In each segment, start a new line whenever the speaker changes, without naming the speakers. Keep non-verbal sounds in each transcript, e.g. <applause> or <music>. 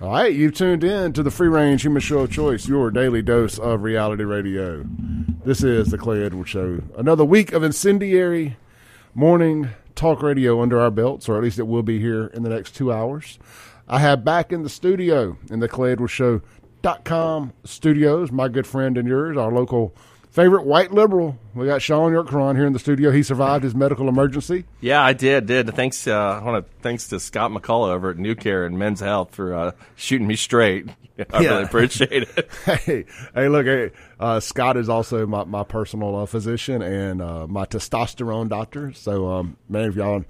All right, you've tuned in to the Free Range Human Show of Choice, your daily dose of reality radio. This is the Clay Edwards Show. Another week of incendiary morning talk radio under our belts, or at least it will be here in the next two hours. I have back in the studio in the Clay Edwards Show.com studios, my good friend and yours, our local favorite white liberal. We got Shaun York Yurtkuran here in the studio. He survived his medical emergency.
Yeah, I did. Did thanks. Uh, I want to thanks to Scott McCullough over at New Care and Men's Health for uh, shooting me straight. <laughs> I
Yeah.
really appreciate it. <laughs>
Hey, hey, look, hey, uh, Scott is also my, my personal uh, physician and uh, my testosterone doctor. So, um, man, if y'all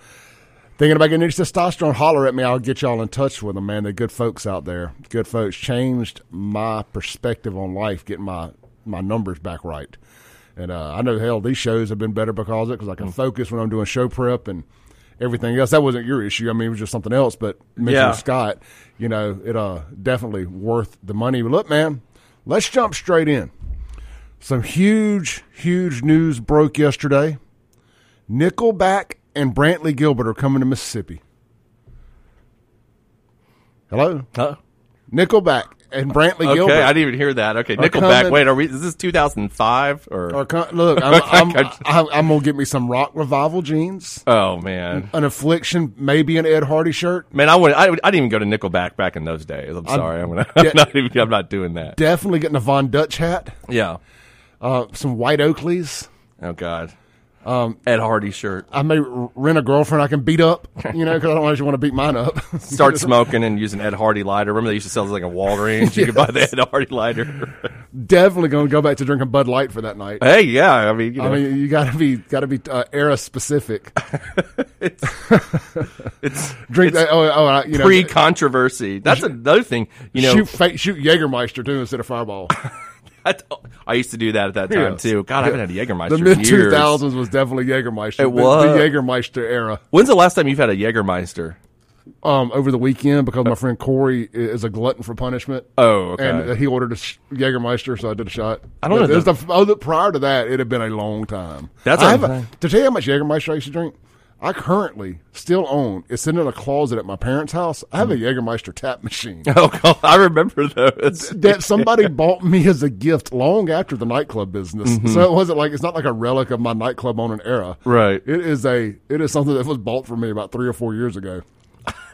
thinking about getting into testosterone, holler at me. I'll get y'all in touch with them, man. They're good folks out there. Good folks. Changed my perspective on life, getting my, my numbers back right. And uh, I know, hell, these shows have been better because of it, because I can focus when I'm doing show prep and everything else. That wasn't your issue. I mean, it was just something else. But mentioning
Yeah.
Scott, you know, it uh definitely worth the money. But look, man, let's jump straight in. Some huge, huge news broke yesterday. Nickelback and Brantley Gilbert are coming to Mississippi. Hello,
Huh?
Nickelback and Brantley
Okay,
Gilbert.
I didn't even hear that. Okay, Nickelback.
coming-
Wait, are we? Is this 2005 or?
com- look, <laughs> I'm, I'm, I'm, I'm gonna get me some rock revival jeans,
oh man,
an affliction, maybe an Ed Hardy shirt.
man, I would. I, I didn't even go to Nickelback back in those days. I'm sorry. I'm, gonna, <laughs> I'm not even. I'm not doing that.
Definitely getting a Von Dutch hat,
Yeah.
uh, some white Oakleys.
Oh God. Um, Ed Hardy shirt.
I may rent a girlfriend I can beat up, you know, because I don't actually want to beat mine up. <laughs>
Start <laughs> smoking and using Ed Hardy lighter. Remember they used to sell those like a Walgreens. You could buy the Ed Hardy lighter. <laughs>
Definitely going to go back to drinking Bud Light for that night.
hey, yeah. I mean, you know,
I mean, you got to be got to be uh, era specific.
it's it's
Drink that. Oh, oh, you know,
pre-controversy. That's another thing. You know,
shoot shoot Jägermeister too instead of Fireball. <laughs>
I, used to do that at that time
Yes.
too. God, I haven't had a Jägermeister.
the mid two
years.
was definitely Jägermeister.
It was.
the, Jägermeister era.
When's the last time you've had a Jägermeister?
Um, over the weekend because my friend Corey is a glutton for punishment.
Oh, okay.
And uh, he ordered a Jägermeister, so I did a shot.
I don't know the-
the, oh, prior to that, it had been a long time.
That's
I a, to tell you how much Jägermeister I used to drink. I currently still own. It's sitting in a closet at my parents' house. I have a mm. Jägermeister tap machine <laughs>
oh, God, I remember those.
that somebody <laughs> bought me as a gift long after the nightclub business. Mm-hmm. So it wasn't like it's not like a relic of my nightclub owning era.
Right.
It is a it is something that was bought for me about three or four years ago.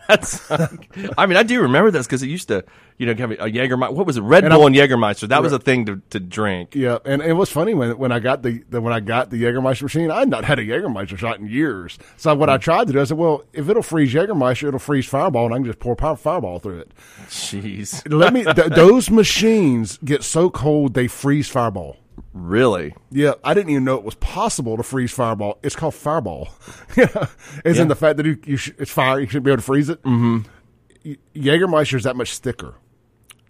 That's. I mean, I do remember this because it used to, you know, have a Jägermeister. What was it? Red
And
Bull
I'm-
and Jägermeister. That was a thing to, to drink.
Yeah, and it was funny when when I got the, the when I got the Jägermeister machine, I had not had a Jägermeister shot in years. So what I mm. tried to do, is I said, well, if it'll freeze Jägermeister, it'll freeze Fireball, and I can just pour power Fireball through it.
Jeez.
Let me. th- <laughs> those machines get so cold they freeze Fireball.
Really?
Yeah, I didn't even know it was possible to freeze Fireball. It's called Fireball. <laughs> yeah, it's in the fact that you, you sh- it's fire. You shouldn't be able to freeze it. Mm-hmm. Jägermeister is that much thicker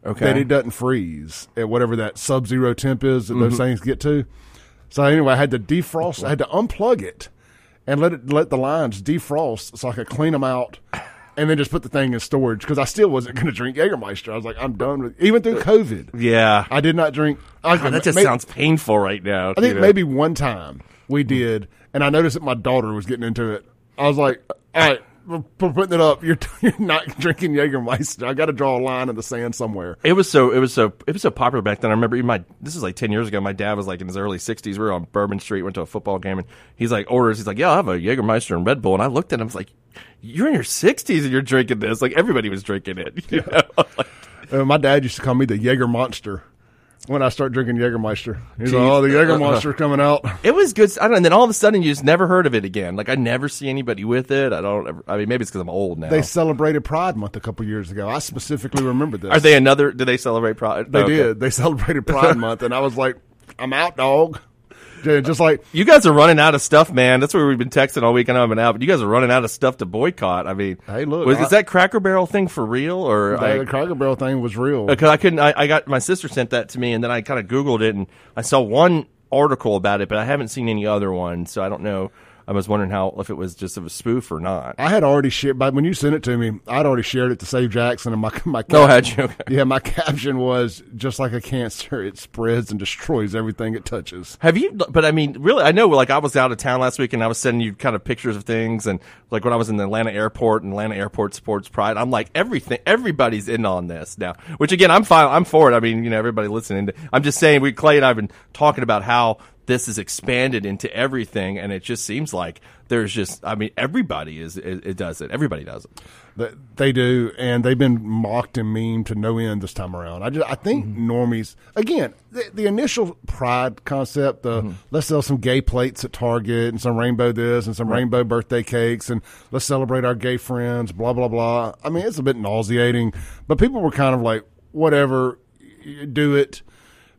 Okay.
that it doesn't freeze at whatever that sub-zero temp is that those things get to. So anyway, I had to defrost. I had to unplug it and let it let the lines defrost so I could clean them out, and then just put the thing in storage because I still wasn't <laughs> going to drink Jägermeister. I was like, I'm done with even through uh, COVID.
yeah.
I did not drink. I,
God, that just
may-
sounds painful right now.
I think maybe one time we did, and I noticed that my daughter was getting into it. I was like, all right. We're putting it up. You're, <laughs> you're not drinking Jägermeister. I got to draw a line in the sand somewhere.
It was so it was so it was so popular back then. I remember even my this is like ten years ago. My dad was like in his early sixties. We were on Bourbon Street, went to a football game, and he's like orders. He's like, "Yeah, I have a Jägermeister and Red Bull." And I looked at him, I was like, "You're in your sixties and you're drinking this." Like everybody was drinking it. <laughs> You know? <laughs> Like,
Uh, my dad used to call me the Jaeger Monster when I start drinking Jägermeister. He's like, "Oh, the uh-huh. Jaeger Monster's coming out."
it was good. I don't. And then all of a sudden, you just never heard of it again. Like I never see anybody with it. I don't. Ever, I mean, maybe it's because I'm old now.
They celebrated Pride Month a couple years ago. I specifically remember this.
Are they another? Do they celebrate Pride?
They did. They <laughs> celebrated Pride Month, and I was like, "I'm out, dog." Just like
You guys are running out of stuff, man. That's where we've been texting all week. I know I've been out, but you guys are running out of stuff to boycott. I mean,
Hey, look,
was,
I-
is that Cracker Barrel thing for real, or
the,
I,
the Cracker Barrel thing was real.
Uh, because I couldn't. I, I got my sister sent that to me, and then I kind of Googled it, and I saw one article about it, but I haven't seen any other one, so I don't know. I was wondering how if it was just of a spoof or not.
I had already shared, but when you sent it to me, I'd already shared it to Save Jackson, and my <laughs> my
Oh, had you? Okay.
yeah, my <laughs> caption was just like a cancer, it spreads and destroys everything it touches.
Have you? But I mean, really, I know. Like, I was out of town last week, and I was sending you kind of pictures of things, and like when I was in the Atlanta airport, and Atlanta Airport Sports Pride, I'm like, everything, everybody's in on this now. Which again, I'm fine. I'm for it. I mean, you know, everybody listening. To, I'm just saying, we Clay and I've been talking about how this is expanded into everything, and it just seems like there's just. I mean, everybody is. It, it does it. Everybody does it.
They do, and they've been mocked and memed to no end this time around. I just, I think
Mm-hmm.
normies again. The, the initial pride concept, the
Mm-hmm.
let's sell some gay plates at Target and some rainbow this and some rainbow birthday cakes and let's celebrate our gay friends. Blah blah blah. I mean, it's a bit nauseating, but people were kind of like, whatever, do it.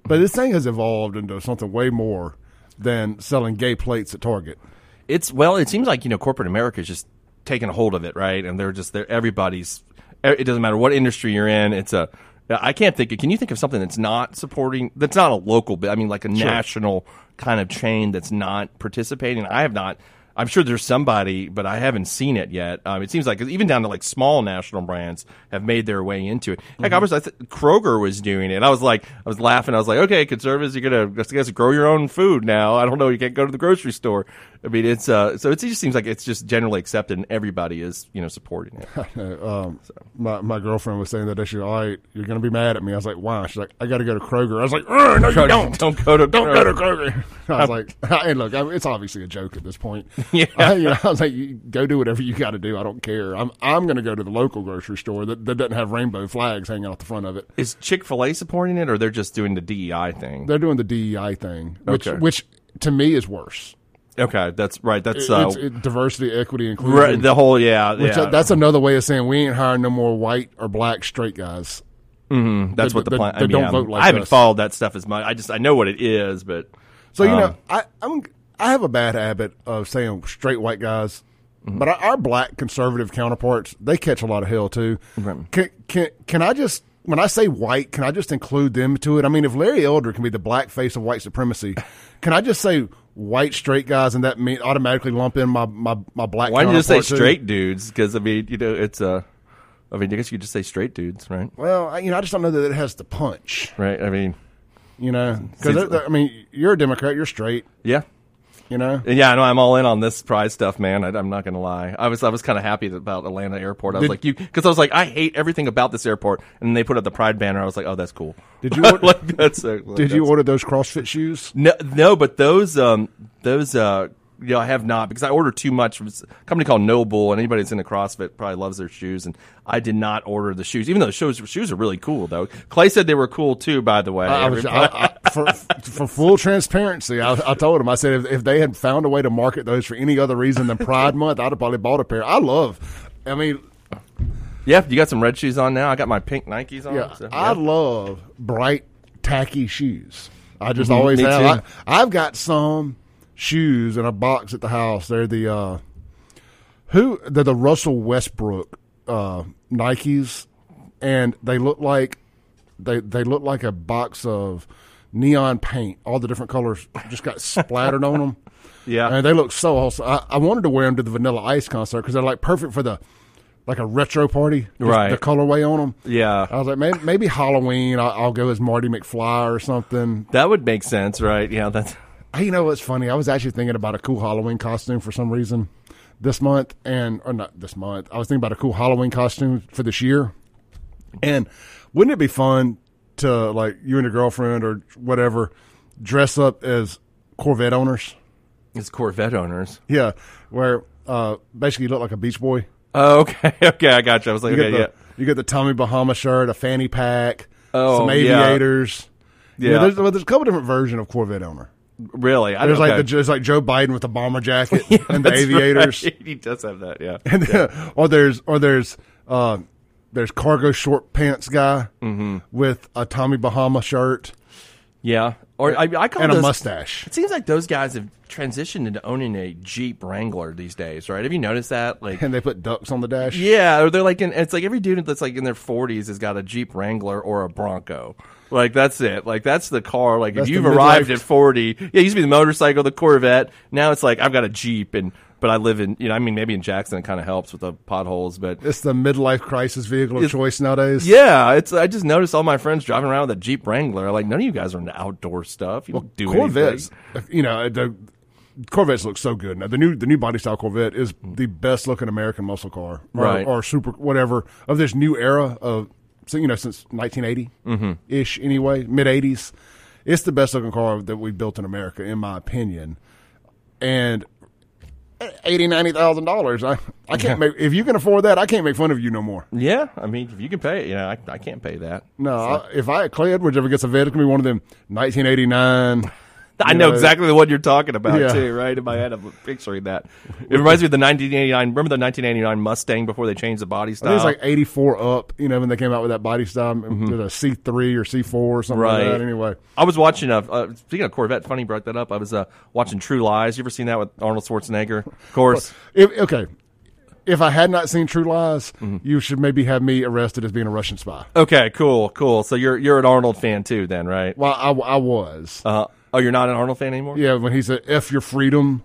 But this thing has evolved into something way more than selling gay plates at Target.
It's well, it seems like you know corporate America is just taking a hold of it, right? And they're just they're everybody's. It doesn't matter what industry you're in. It's a. I can't think. It can you think of something that's not supporting? That's not a local, but I mean, like a national kind of chain that's not participating. I have not. I'm sure there's somebody, but I haven't seen it yet. Um, it seems like even down to like small national brands have made their way into it. Heck, I was I th- Kroger was doing it. I was like, I was laughing. I was like, okay, conservatives, you're gonna I guess grow your own food now. I don't know. You can't go to the grocery store. I mean, it's uh, so it just seems like it's just generally accepted, and everybody is you know supporting it. <laughs>
um, my my girlfriend was saying that issue. All right, you're gonna be mad at me. I was like, why? She's like, I got to go to Kroger. I was like, no, you don't.
Don't go to
Don't go to Kroger. <laughs> I was like, <laughs> and look, I mean, it's obviously a joke at this point. <laughs>
Yeah.
I, you know, I was like, go do whatever you got to do. I don't care. I'm I'm gonna go to the local grocery store that, that doesn't have rainbow flags hanging out the front of it.
Is Chick Fil A supporting it, or they're just doing the DEI thing?
They're doing the DEI thing, which
Okay.
which to me is worse.
Okay, that's right. That's uh,
it's it, diversity, equity, inclusion.
right, the whole yeah,
which,
yeah.
that's another way of saying we ain't hiring no more white or black straight guys.
that's
that-
what the plan.
that
I, mean,
don't vote like
I haven't
us.
followed that stuff as much. I just I know what it is, but
So you
Um,
know, I I'm, I have a bad habit of saying straight white guys,
Mm-hmm.
but our, black conservative counterparts they catch a lot of hell too.
Right.
Can can can I just when I say white, can I just include them to it? I mean, if Larry Elder can be the black face of white supremacy, <laughs> can I just say white straight guys and that mean automatically lump in my my, my black?
why don't you just say
too?
straight dudes? Because I mean, you know, it's uh, I mean, I guess you could just say straight dudes, right?
Well, I, you know, I just don't know that it has the punch.
Right. I mean,
You know, because I mean, you're a Democrat, you're straight.
yeah.
You know,
Yeah, I know. I'm all in on this prize stuff, man. I, I'm not gonna lie. I was, I was kind of happy about Atlanta Airport. I was
Did-
like, you, because I was like, I hate everything about this airport, and they put up the Pride banner. I was like, oh, that's cool.
Did you <laughs> order-
like, that's, like,
did you order those CrossFit shoes?
No, no, but those, um, those, uh, you know, I have not because I ordered too much. Was a company called NOBULL, and anybody that's into CrossFit probably loves their shoes. And I did not order the shoes, even though the shoes shoes are really cool. Though Clay said they were cool too. By the way,
I was, I, for, for full transparency, I, I told him, I said, if, if they had found a way to market those for any other reason than Pride <laughs> Month, I'd have probably bought a pair. I love, I mean,
yeah, you got some red shoes on now. I got my pink Nikes on.
yeah,
so,
I love bright, tacky shoes. I just
Mhm,
always have. I, I've got some shoes in a box at the house. They're the, uh, who, they're the Russell Westbrook uh, Nikes, and they look like, they, they look like a box of neon paint. All the different colors just got splattered on them. <laughs>
yeah.
And they look so awesome. I, I wanted to wear them to the Vanilla Ice concert because they're like perfect for the like a retro party.
Right.
The colorway on them.
yeah.
I was like, maybe, maybe Halloween. I'll, I'll go as Marty McFly or something.
That would make sense, right? Yeah, that's
you know what's funny? I was actually thinking about a cool Halloween costume for some reason this month, and or not this month. I was thinking about a cool Halloween costume for this year. And wouldn't it be fun to like you and your girlfriend or whatever dress up as Corvette owners?
As Corvette owners.
Yeah, where uh, basically you look like a beach boy.
Oh, okay, <laughs> okay, I got you. I was like,
You
okay,
the
yeah,
you get the Tommy Bahama shirt, a fanny pack,
Oh,
some
yeah.
aviators.
yeah.
Yeah, there's, well, there's a couple different versions of Corvette owner.
Really, I
There's
okay.
like the, there's like Joe Biden with the bomber jacket <laughs> and the aviators,
right. <laughs> He does have that, yeah.
and then, <laughs> or there's or there's uh, there's cargo short pants guy
Mm-hmm.
with a Tommy Bahama shirt.
Yeah, or I, I call
and a mustache.
It seems like those guys have transitioned into owning a Jeep Wrangler these days, right? Have you noticed that? Like,
And they put ducks on the dash.
yeah, or they're like, in, it's like every dude that's like in their forties has got a Jeep Wrangler or a Bronco. Like that's it. Like that's the car. Like
That's
if you've arrived at forty, yeah, it used to be the motorcycle, the Corvette. Now it's like I've got a Jeep, and but I live in, you know, I mean, maybe in Jackson it kind of helps with the potholes, but
It's the midlife crisis vehicle of choice nowadays.
yeah, it's. I just noticed all my friends driving around with a Jeep Wrangler. Like none of you guys are into outdoor stuff. You don't do
Corvettes,
anything.
you know, the Corvettes look so good. Now the new the new body style Corvette is mm. the best looking American muscle car, or,
Right.
Or super whatever of this new era of so, you know since 1980 mm-hmm. ish anyway, mid 80s. It's the best looking car that we've built in America, in my opinion. And eighty ninety thousand dollars, I I can't make if you can afford that, I can't make fun of you no more.
Yeah, I mean, if you can pay it, you know, I, I can't pay that.
No, I, if I Clay Edwards ever gets a vet, it's gonna be one of them 1989.
I know exactly the one you're talking about
Yeah.
too, right? In my head, I'm picturing that. It reminds me of the 1989. Remember the 1989 Mustang before they changed the body
I
style?
It was like 84 up, you know, when they came out with that body style, mm a C3 or C4 or something like
Right.
that. Anyway,
I was watching a uh, speaking of Corvette. Funny you brought that up. I was uh, watching True Lies. You ever seen that with Arnold Schwarzenegger? Of course.
if, okay, if I had not seen True Lies,
Mm-hmm.
you should maybe have me arrested as being a Russian spy.
Okay, cool, cool. So you're you're an Arnold fan too, then, right?
Well, I, I was.
Uh, oh, you're not an Arnold fan anymore.
yeah, when he said "F your freedom"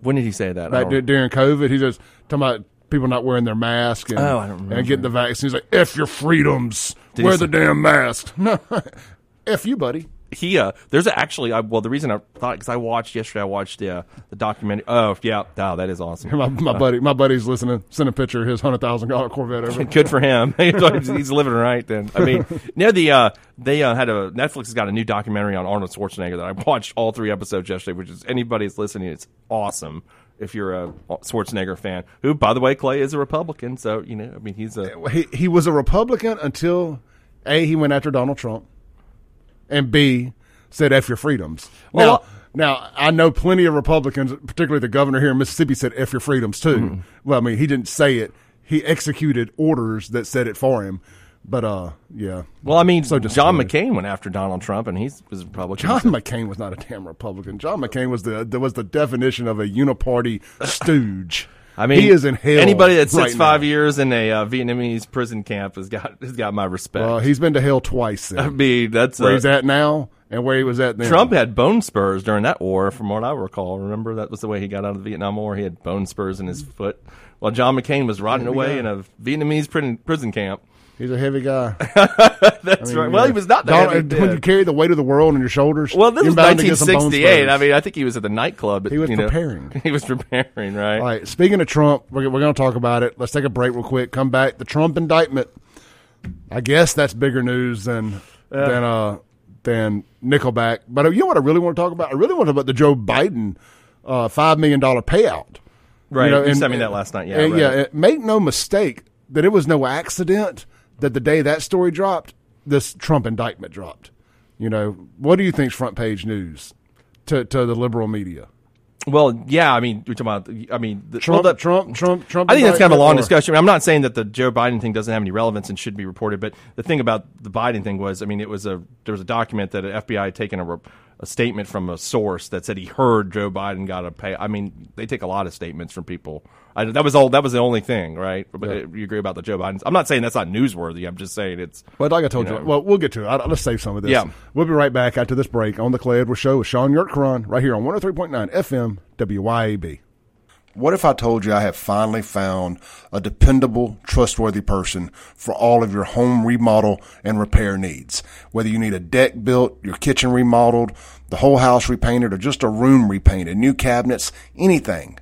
When did he say that?
Back during COVID, he was talking about people not wearing their mask and,
Oh, I don't remember.
and getting the vaccine. He's like, "F your freedoms,
Did
wear
say-
the damn mask." No, <laughs> F you, buddy.
He uh there's actually I, well the reason I thought because I watched yesterday I watched uh, the documentary oh yeah oh that is awesome <laughs>
My, my buddy, my buddy's listening. Send a picture of his hundred thousand dollar Corvette over. <laughs>
good for him <laughs> he's living right then I mean near the uh they uh, had a Netflix has got a new documentary on Arnold Schwarzenegger that I watched all three episodes yesterday which is anybody that's listening it's awesome if you're a Schwarzenegger fan who by the way Clay is a Republican so you know I mean he's a
he he was a Republican until a he went after Donald Trump, and b said "f your freedoms."
Well-
now, now I know plenty of Republicans, particularly the governor here in Mississippi, said "f your freedoms" too.
Mm-hmm.
Well, I mean, he didn't say it; he executed orders that said it for him. But uh, yeah,
well I mean
So
John. McCain went after Donald Trump and he's was a Republican
John McCain was not a damn Republican. John McCain was the was the definition of a uniparty stooge.
I mean,
he is in hell.
Anybody that sits
right
five
now.
years in a uh, Vietnamese prison camp has got has got my respect.
Well, he's been to hell twice.
I mean, that's
where
uh,
he's at now and where he was at then.
Trump had bone spurs during that war, from what I recall. Remember that was the way he got out of the Vietnam War. He had bone spurs in his foot, while John McCain was rotting away in a Vietnamese prison, prison camp.
He's a heavy guy. <laughs>
That's right. Well, he was not that heavy
when
then.
you carry the weight of the world on your shoulders.
Well, this was
bound to get some
1968. I mean, I think he was at the nightclub.
He was
you know.
preparing. <laughs>
he was preparing, right?
All right. Speaking of Trump, we're, we're going to talk about it. Let's take a break real quick. Come back. The Trump indictment. I guess that's bigger news than than uh than Nickelback. But uh, you know what I really want to talk about? I really want to talk about the Joe Biden uh, five million dollar payout.
Right.
know,
You
and-
sent me that last night. Yeah.
and
right.
yeah. Make no mistake that it was no accident that the day that story dropped, this Trump indictment dropped. You know, what do you think's front page news to to the liberal media?
Well, yeah. I mean, you're talking about. I mean, the,
Trump,
well, the-
Trump, Trump, Trump.
I think that's kind of a long
or-
discussion. I mean, I'm not saying that the Joe Biden thing doesn't have any relevance and should be reported, but the thing about the Biden thing was, I mean, it was a there was a document that the FBI had taken a, a statement from a source that said he heard Joe Biden got a pay. I mean, they take a lot of statements from people. I, that was all. That was the only thing, right? But uh, you agree about the Joe Biden? I'm not saying that's not newsworthy. I'm just saying it's.
But like I told you,
You
well, we'll get to it. I, let's save some of this.
Yeah.
We'll be right back after this break on the Clay Edwards Show with Shaun Yurtkuran right here on 103.9 FM WYAB. What if I told you I have finally found a dependable, trustworthy person for all of your home remodel and repair needs? Whether you need a deck built, your kitchen remodeled, the whole house repainted, or just a room repainted, new cabinets, anything.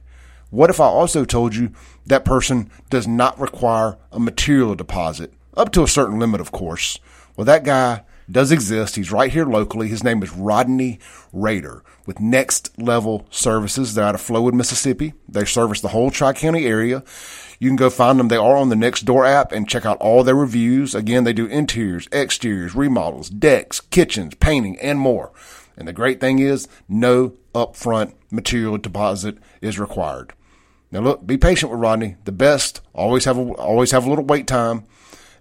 What if I also told you that person does not require a material deposit, up to a certain limit, of course? Well, that guy does exist. He's right here locally. His name is Rodney Raider with Next Level Services. They're out of Flowood, Mississippi. They service the whole Tri County area. You can go find them. They are on the Next Door app and check out all their reviews. Again, they do interiors, exteriors, remodels, decks, kitchens, painting, and more. And the great thing is, no upfront material deposit is required. Now look, be patient with Rodney. The best always have a, always have a little wait time,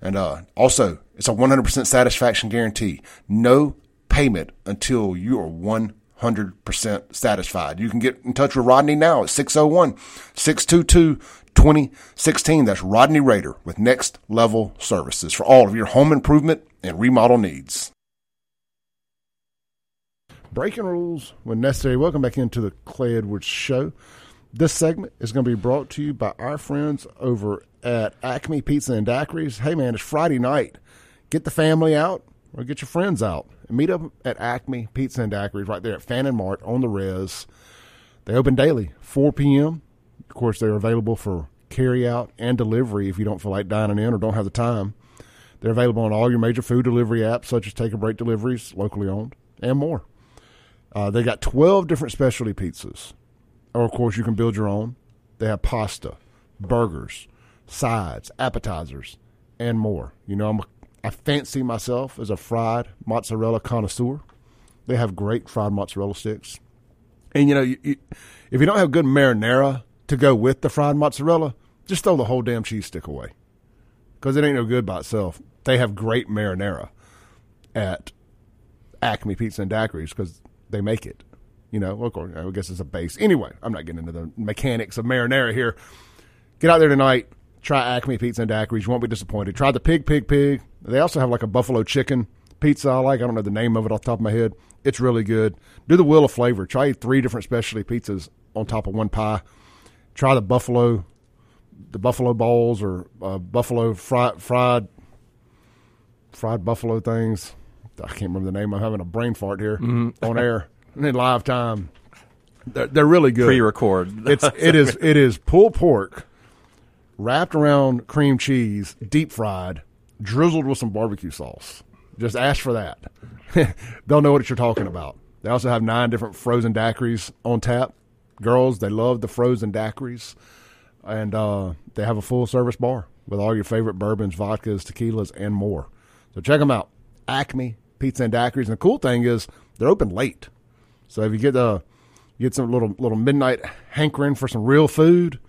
and uh, also it's a 100% satisfaction guarantee. No payment until you are 100% satisfied. You can get in touch with Rodney now at 601 622 2016. That's Rodney Raider with Next Level Services for all of your home improvement and remodel needs. Breaking rules when necessary. Welcome back into the Clay Edwards Show. This segment is going to be brought to you by our friends over at Acme Pizza and Daiquiris. Hey, man, it's Friday night. Get the family out or get your friends out and meet up at Acme Pizza and Daiquiris right there at Fannin Mart on the res. They open daily, 4 p.m. Of course, they're available for carry out and delivery if you don't feel like dining in or don't have the time. They're available on all your major food delivery apps, such as Take a Break Deliveries, locally owned, and more. Uh, they got 12 different specialty pizzas. Or, of course, you can build your own. They have pasta, burgers, sides, appetizers, and more. You know, I'm a, I fancy myself as a fried mozzarella connoisseur. They have great fried mozzarella sticks. And, you know, you, you, if you don't have good marinara to go with the fried mozzarella, just throw the whole damn cheese stick away because it ain't no good by itself. They have great marinara at Acme Pizza and Daiquiris because they make it. You know, of course, I guess it's a base. Anyway, I'm not getting into the mechanics of marinara here. Get out there tonight. Try Acme Pizza and Daiquiris. You won't be disappointed. Try the Pig Pig Pig. They also have like a buffalo chicken pizza I like. I don't know the name of it off the top of my head. It's really good. Do the wheel of flavor. Try three different specialty pizzas on top of one pie. Try the buffalo, the buffalo balls or uh, buffalo fried fried fried buffalo things. I can't remember the name. I'm having a brain fart here mm-hmm. on air <laughs> in live time. They're, they're really good.
Pre-record.
it's it is it is pulled pork wrapped around cream cheese, deep fried, drizzled with some barbecue sauce. Just ask for that. <laughs> They'll know what you're talking about. They also have nine different frozen daiquiris on tap. Girls, they love the frozen daiquiris, and uh, they have a full service bar with all your favorite bourbons, vodkas, tequilas, and more. So check them out. Acme Pizza and Daiquiris. And the cool thing is they're open late. So if you get uh, get some little little midnight hankering for some real food,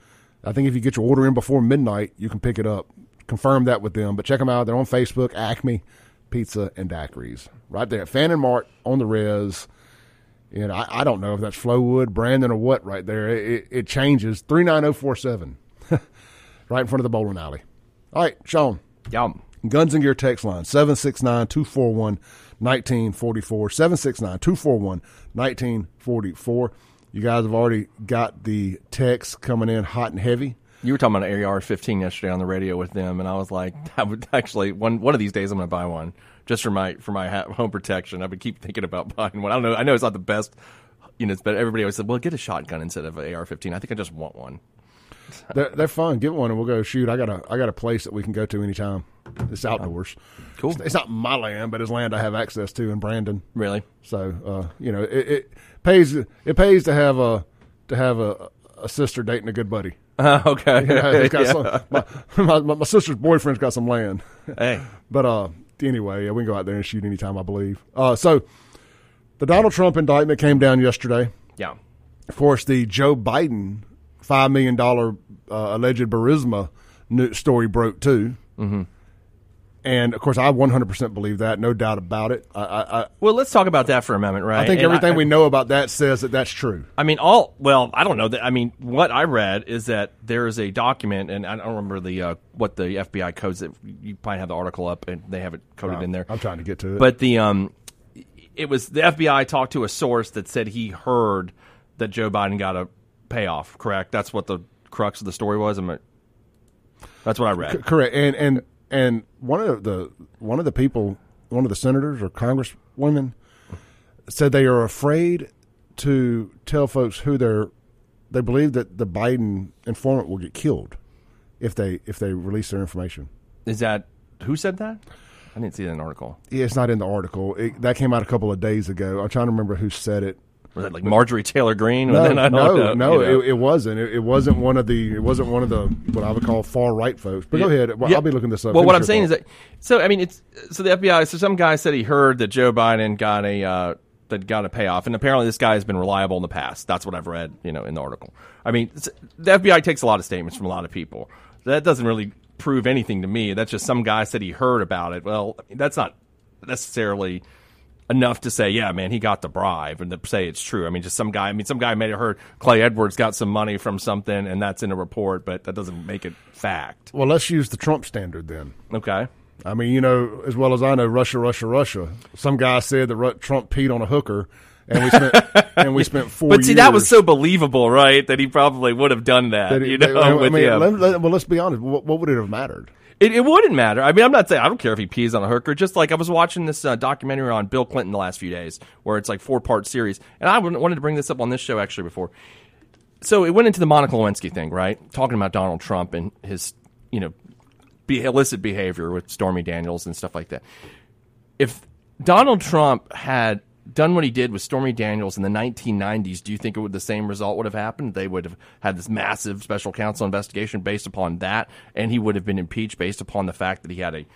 I think if you get your order in before midnight, you can pick it up. Confirm that with them. But check them out. They're on Facebook, Acme Pizza and Daiquiris. Right there at Fannin Mart on the res. And I, I don't know if that's Flowood, Brandon, or what right there. It, it changes. 39047. <laughs> right in front of the bowling alley. All right, Shaun.
Yum.
Guns and Gear text line 769 241 1944. 769 241 1944. You guys have already got the text coming in hot and heavy.
You were talking about an AR 15 yesterday on the radio with them, and I was like, <laughs> I would actually one one of these days I'm going to buy one just for my for my home protection. I would keep thinking about <laughs> buying one. I don't know. I know it's not the best, you know, but everybody always said, well, get a shotgun instead of an AR 15. I think I just want one. <laughs>
they're, they're fun. Get one and we'll go shoot. I got a I got a place that we can go to anytime. It's outdoors.
Cool.
It's, it's not my land, but it's land I have access to in Brandon.
Really?
So uh, you know, it, it, pays it pays to have a to have a, a sister dating a good buddy.
Uh, <laughs> okay.
You know, <laughs> yeah. some, my, my, my, sister's boyfriend's got some land.
Hey.
but uh, anyway, yeah, we can go out there and shoot anytime, I believe. Uh, so the Donald Trump indictment came down yesterday.
Yeah.
Of course, the Joe Biden five million dollar uh, alleged Burisma story broke too.
Mm-hmm.
And of course, I 100% believe that, no doubt about it. I, I,
well, let's talk about that for a moment, right?
I think
and
everything I, we know about that says that that's true.
I mean, all well, I don't know. That, I mean, what I read is that there is a document, and I don't remember the uh, what the FBI codes that you probably have the article up, and they have it coded in there.
I'm trying to get to it,
but the um, it was the FBI talked to a source that said he heard that Joe Biden got a payoff. Correct. That's what the crux of the story was. I that's what I read. C-
correct. And and and one of the one of the people, one of the senators or congresswomen, said they are afraid to tell folks who they're. They believe that the Biden informant will get killed if they if they release their information.
Is that who said that? I didn't see that in the article.
Yeah, it's not in the article. It, that came out a couple of days ago. I'm trying to remember who said it.
Was that like Marjorie Taylor Greene?
No, <laughs>
no,
know, no, you know. it, it, wasn't. It, it, wasn't one of the. It wasn't one of the what I would call far right folks. But yeah. go ahead. Well, yeah. I'll be looking this up.
Well, what I'm saying thought. is that. So I mean, it's so the FBI. So some guy said he heard that Joe Biden got a uh, that got a payoff, and apparently this guy has been reliable in the past. That's what I've read, you know, in the article. I mean, the FBI takes a lot of statements from a lot of people. That doesn't really prove anything to me. That's just some guy said he heard about it. Well, I mean, that's not necessarily enough to say, yeah, man, he got the bribe, and to say it's true. I mean, just some guy. I mean, some guy may have heard Clay Edwards got some money from something, and that's in a report, but that doesn't make it fact.
Well, let's use the Trump standard then.
Okay.
I mean, you know, as well as I know, Russia, Russia, Russia. Some guy said that Trump peed on a hooker, and we spent <laughs> and we spent four.
But see, that was so believable, right? That he probably would have done that.
that it-
you know,
I
with
mean, let- let- well, let's be honest. What, what would it have mattered?
It, it wouldn't matter. I mean, I'm not saying I don't care if he pees on a hooker. Just like I was watching this uh, documentary on Bill Clinton the last few days, where it's like four part series, and I wanted to bring this up on this show actually before. So it went into the Monica Lewinsky thing, right? Talking about Donald Trump and his, you know, be illicit behavior with Stormy Daniels and stuff like that. If Donald Trump had done what he did with Stormy Daniels in the 1990s, do you think it would the same result would have happened? They would have had this massive special counsel investigation based upon that, and he would have been impeached based upon the fact that he had a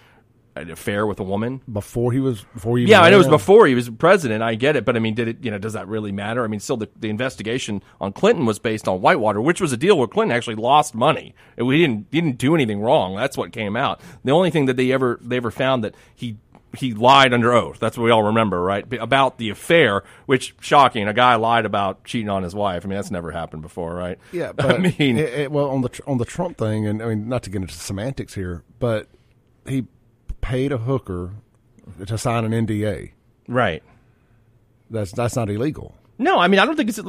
an affair with a woman.
Before he was before he
Yeah, I know it was before he was president. I get it, but I mean, did it? You know, does that really matter? I mean, still, the, the investigation on Clinton was based on Whitewater, which was a deal where Clinton actually lost money. We didn't didn't do anything wrong. That's what came out. The only thing that they ever they ever found that he he lied under oath. That's what we all remember, right? About the affair, which shocking. A guy lied about cheating on his wife. I mean, that's never happened before, right?
Yeah, <laughs> but
I mean,
it- it- well, on the on the Trump thing, and I mean, not to get into semantics here, but he paid a hooker to sign an NDA.
right.
That's that's not illegal.
No, I mean I don't think it's I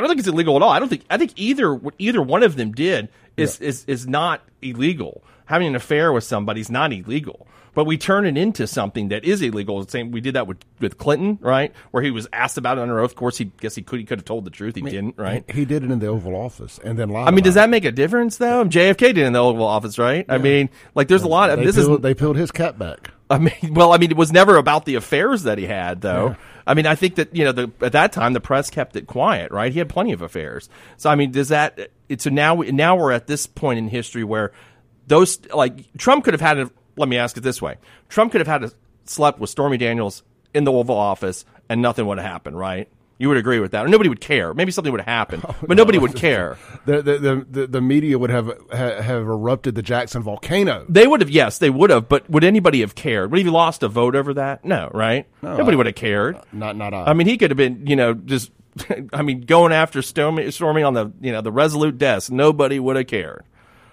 don't think it's illegal at all. I don't think I think either what either one of them did is is is not illegal. Having an affair with somebody is not illegal. But we turn it into something that is illegal. The Same we did that with, with Clinton, right? Where he was asked about it under oath. Of course, he guess he could he could have told the truth. He didn't, right?
He did it in the Oval Office and then lied.
I mean, does that make a difference though? JFK did it in the Oval Office, right? I mean, like there's a lot of
They
this
peeled,
is
they peeled his cap back.
I mean, <laughs> well, I mean, it was never about the affairs that he had, though. I mean, I think that you know, the, at that time, the press kept it quiet, right? He had plenty of affairs. So, I mean, does that? It's so now, now we're at this point in history where those, like, Trump could have had a. Let me ask it this way: Trump could have had a slept with Stormy Daniels in the Oval Office, and nothing would have happened, right? You would agree with that, or nobody would care. Maybe something would have happened, <laughs> oh, but nobody would <laughs> care.
The the, the the media would have ha- have erupted the Jackson volcano.
They would have, yes, they would have, but would anybody have cared? Would he have lost a vote over that? No, right? Nobody would have cared.
Uh, not not I.
I mean, he could have been, you know, just, <laughs> I mean, going after Stormy, Stormy on the, you know, the Resolute desk. Nobody would have cared.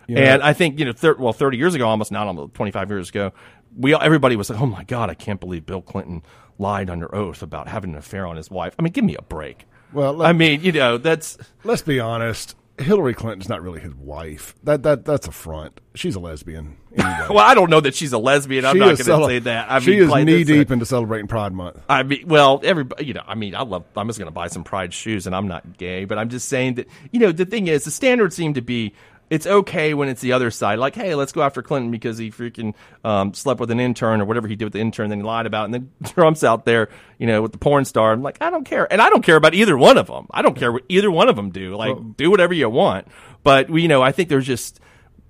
And I think, you know, thir- well, 30 years ago, almost not almost 25 years ago, we all, everybody was like, oh my God, I can't believe Bill Clinton lied under oath about having an affair on his wife. I mean, give me a break.
Well, let-
I mean, you know, that's,
Let's be honest. Hillary Clinton's not really his wife. That that that's a front. She's a lesbian. Anyway. <laughs>
well, I don't know that she's a lesbian. I'm not going to
cele-
say that. I
she
mean,
is knee
uh,
deep into celebrating Pride Month.
I mean, well, everybody, you know, I mean, I love, I'm just going to buy some pride shoes and I'm not gay, but I'm just saying that, you know, the thing is, the standards seem to be, it's okay when it's the other side. Like, hey, let's go after Clinton because he freaking um, slept with an intern or whatever he did with the intern, then he lied about, it. and then <laughs> Trump's out there, you know, with the porn star. I'm like, I don't care, and I don't care about either one of them. I don't care what either one of them do. Like, do whatever you want. But we, you know, I think there's just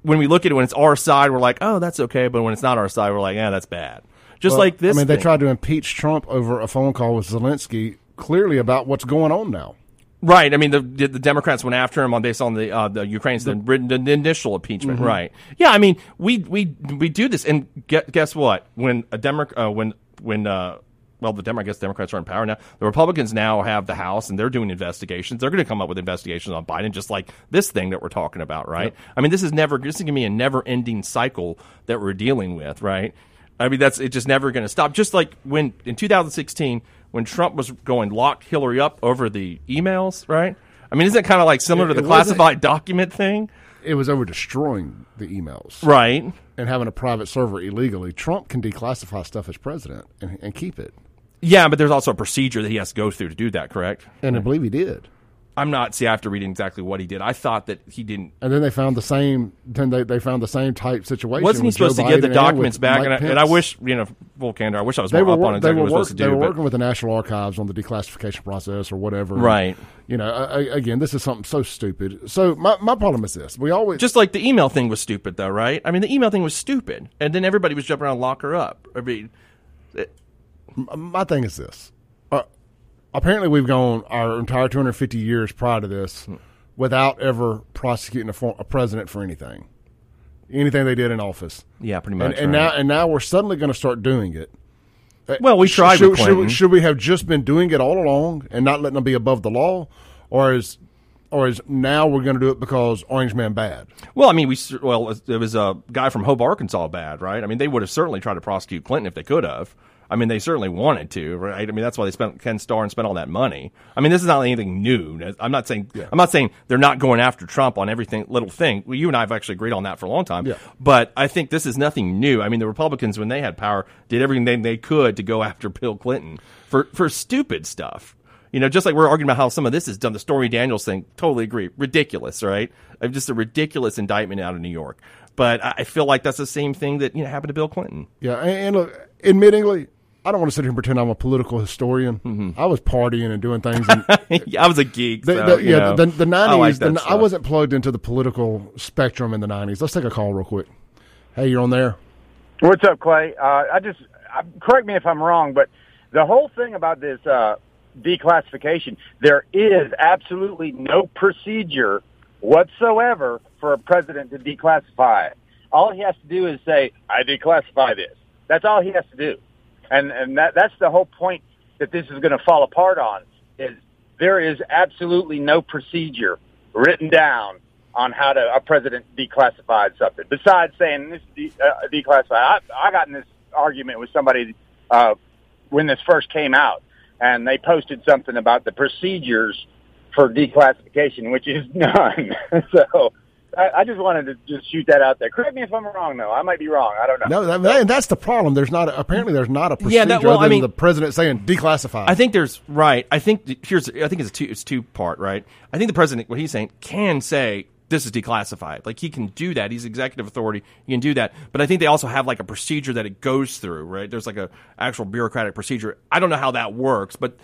when we look at it when it's our side, we're like, oh, that's okay. But when it's not our side, we're like, yeah, that's bad. Just
Well,
like this.
I mean, they
thing.
tried to impeach Trump over a phone call with Zelensky, clearly about what's going on now.
Right. I mean, the the Democrats went after him on based on the uh, the Ukraine's the, the, the initial impeachment. Right. Yeah. I mean, we we we do this, and get, guess what? When a Demo- uh, when when uh, well, the Demo- I guess Democrats are in power now. The Republicans now have the House, and they're doing investigations. They're going to come up with investigations on Biden, just like this thing that we're talking about. Right. I mean, this is never this is going to be a never ending cycle that we're dealing with. Right. I mean, that's it's just never going to stop. Just like when in 2016, when Trump was going lock Hillary up over the emails, right? I mean, isn't it kind of like similar
It-
to the classified document thing?
It was over destroying the emails
Right.
and having a private server illegally. Trump can declassify stuff as president and, and keep it.
Yeah, but there's also a procedure that he has to go through to do that, correct?
And I believe he did.
I'm not, see, after reading exactly what he did. I thought that he didn't.
And then they found the same. Then they, they found the same type situation.
Wasn't he
with Joe
supposed to get the
Biden and
documents back? And I, and I wish, you know, full candor, I wish I was
they
more
were
up on exactly what he was
work,
supposed to
they were
but-
working with the National Archives on the declassification process or whatever.
Right.
You know, I, again, this is something so stupid. So my my problem is this: we always
Just like the email thing was stupid, though, right? I mean, the email thing was stupid, and then everybody was jumping around, lock her up. I mean,
my thing is this. Uh, apparently, we've gone our entire 250 years prior to this without ever prosecuting a, a president for anything, anything they did in office.
yeah, pretty much.
And, and
right.
now, and now we're suddenly going to start doing it.
Well, we tried
should, should, we, should we have just been doing it all along and not letting them be above the law, or is or is now we're going to do it because Orange Man bad?
Well, I mean, we well, it was a guy from Hope, Arkansas, bad, right? I mean, they would have certainly tried to prosecute Clinton if they could have. I mean, they certainly wanted to, right? I mean, that's why they spent Ken Starr and spent all that money. I mean, this is not anything new. I'm not saying I'm not saying they're not going after Trump on everything little thing. Well, you and I have actually agreed on that for a long time.
Yeah.
But I think this is nothing new. I mean, the Republicans when they had power did everything they, could to go after Bill Clinton for for stupid stuff. You know, just like we're arguing about how some of this is done, the Stormy Daniels thing, totally agree. Ridiculous, right? Just a ridiculous indictment out of New York. But I feel like that's the same thing that you know happened to Bill Clinton.
Yeah, and, and look, admittingly, I don't want to sit here and pretend I'm a political historian.
Mm-hmm.
I was partying and doing things. And <laughs>
yeah, I was a geek.
the,
so,
the-
you
yeah,
know,
the, the
I like
90s, the, I wasn't plugged into the political spectrum in the 90s. Let's take a call real quick. Hey, you're on there.
What's up, Clay? Uh, I just uh, correct me if I'm wrong, but the whole thing about this uh, declassification, there is absolutely no procedure whatsoever for a president to declassify it. All he has to do is say, "I declassify this." That's all he has to do, and and that that's the whole point that this is going to fall apart on. Is there is absolutely no procedure written down on how to a president declassified something besides saying this de, uh, declassified. I, I got in this argument with somebody uh, when this first came out, and they posted something about the procedures for declassification, which is <laughs> none. <laughs> so I, I just wanted to just shoot that out there. Correct me if I'm wrong, though. I might be wrong. I don't know.
No, that, and that's the problem. There's not a, apparently there's not a procedure
Yeah, that- well,
other
I
than
mean-
the president saying declassify.
I think there's right. I think here's. I think it's two. It's two part. Right. I think the president, what he's saying, can say this is declassified. Like he can do that. He's executive authority. He can do that. But I think they also have like a procedure that it goes through. Right. There's like a actual bureaucratic procedure. I don't know how that works, but.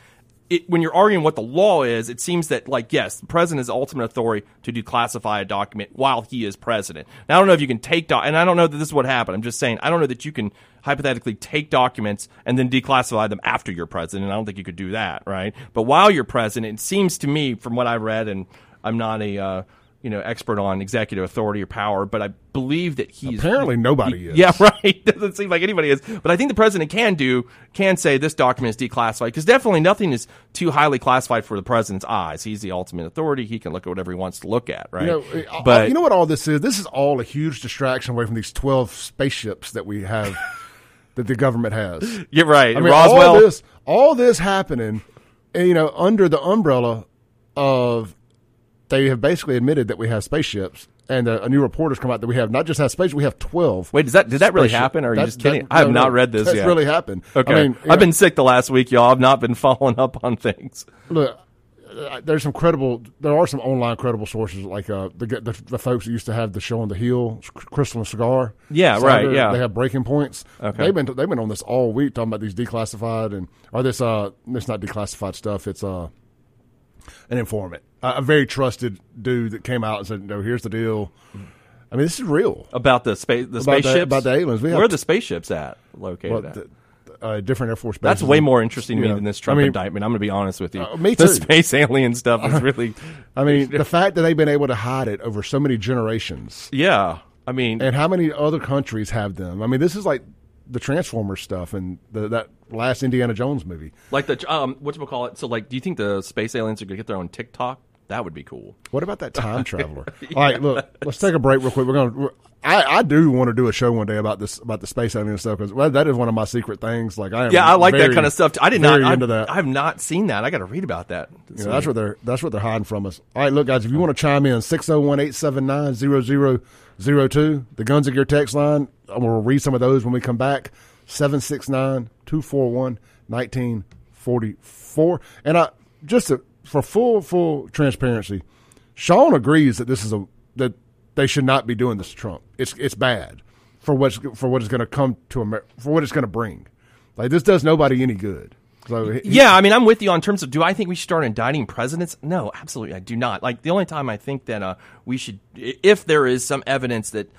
It, when you're arguing what the law is, it seems that like yes, the president has ultimate authority to declassify a document while he is president. Now I don't know if you can take doc, and I don't know that this is what happened. I'm just saying I don't know that you can hypothetically take documents and then declassify them after you're president. I don't think you could do that, right? But while you're president, it seems to me, from what I read, and I'm not a uh, you know expert on executive authority or power, but I believe that he's
apparently nobody <laughs> is.
yeah, right. <laughs> Doesn't seem like anybody is, but I think the president can do can say this document is declassified because definitely nothing is too highly classified for the president's eyes. He's the ultimate authority. He can look at whatever he wants to look at, right?
You know,
but
you know what all this is? This is all a huge distraction away from these 12 spaceships that we have, <laughs> that the government has.
you're right.
I mean,
Roswell.
all this, all this happening, you know, under the umbrella of they have basically admitted that we have spaceships, and uh, a new report has come out that we have not just have spaceships, we have 12.
Wait, does that did that really
spaceship-
happen, or are you just kidding?
that-
I have
no,
not read this
That's
yet.
really happened.
Okay,
I mean,
I've
know,
been sick the last week, y'all. I've not been <laughs> following up on things.
look. uh, There's some credible. There are some online credible sources like uh, the, the the folks that used to have the show on the hill, Krystal and Saagar.
Yeah, right, yeah.
They have breaking points.
Okay.
They've been they've been on this all week talking about these declassified and or this uh it's not declassified stuff. It's uh an informant, a, a very trusted dude that came out and said, "No, here's the deal." I mean, this is real.
About the space, the
About the- about the aliens.
Where are the spaceships at located?
Well,
at?
the, uh, different Air Force
base.
That's
way more interesting to me
Yeah.
than this Trump
I mean,
indictment. I'm going to be honest with you.
Uh, me
The space alien stuff is <laughs> really,
I mean, the fact that they've been able to hide it over so many generations,
yeah. I mean,
and how many other countries have them. I mean, this is like the Transformers stuff and the, that last Indiana Jones movie.
like the um, what you call it? So, like, do you think the space aliens are going to get their own TikTok? That would be cool.
What about that time traveler? <laughs> All right, look, let's take a break real quick. We're going. to I, I do want to do a show one day about this about the space alien and stuff because well, that is one of my secret things. Like I am
Yeah, I like
very,
that kind of stuff. I did not.
into that.
I have not seen that. I got to read about that.
Know, that's what they're that's what they're hiding from us. All right, look, guys, if you want to chime in, 601-879-0002, the Guns of Gear text line. I'm going to read some of those when we come back. 769-241-1944. And I just to, for full full transparency, Shaun agrees that this is a that they should not be doing this to Trump. It's it's bad for what's for what is going to come to America for what it's going to bring. Like this does nobody any good. So he-
Yeah, I mean, I'm with you on terms of do I think we should start indicting presidents? No, absolutely, I do not. Like the only time I think that uh, we should, if there is some evidence that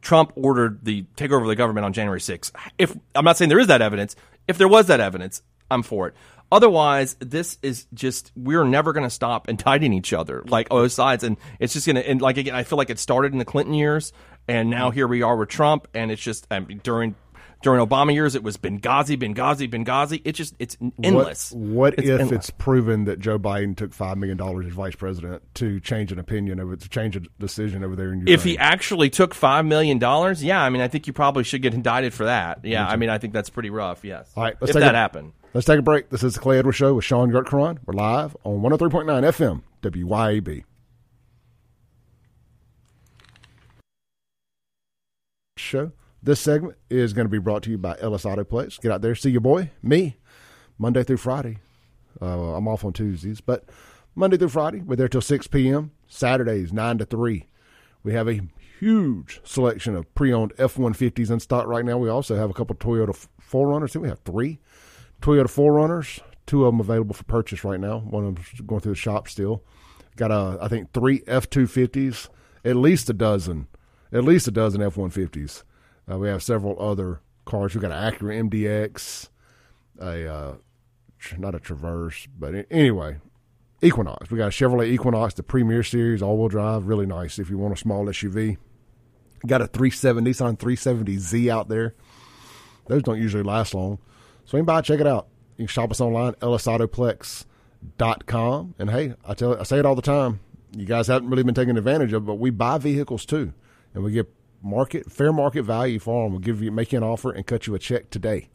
Trump ordered the takeover of the government on January 6th, if I'm not saying there is that evidence, if there was that evidence, I'm for it. Otherwise, this is just we're never going to stop indicting each other like both sides, and it's just going to and like again, I feel like it started in the Clinton years, and now here we are with Trump, and it's just I mean, during During Obama years, it was Benghazi, Benghazi, Benghazi. It just it's endless.
What, what
It's
if
endless.
it's proven that Joe Biden took five million dollars as vice president to change an opinion over to change a decision over there in Ukraine?
If he actually took five million dollars, yeah, I mean, I think you probably should get indicted for that. Yeah, I mean, I think that's pretty rough. Yes.
All right, let's
if that
a-
happened.
Let's take a break. This is the Clay Edwards Show with Shaun Yurtkuran. We're live on 103.9 FM, WYAB. Show. This segment is going to be brought to you by Ellis Auto Place. Get out there, see your boy, me, Monday through Friday. Uh, I'm off on Tuesdays, but Monday through Friday, we're there till 6 p.m. Saturdays, 9 to 3. We have a huge selection of pre-owned F-150s in stock right now. We also have a couple Toyota 4Runners. I we have three Toyota 4Runners. Two of them available for purchase right now. One of them's going through the shop still. Got a, I think three F-250s, at least a dozen, at least a dozen F-150s. Uh, we have several other cars. We got an Acura MDX, a uh, not a Traverse, but anyway, Equinox. We got a Chevrolet Equinox, the Premier Series, all-wheel drive, really nice. If you want a small SUV, got a 370 Nissan 370Z out there. Those don't usually last long. Swing by, check it out. You can shop us online, ellisautoplex.com. And hey, I tell I say it all the time. You guys haven't really been taking advantage of, but we buy vehicles too, and we get market fair market value for them. We'll give you make you an offer and cut you a check today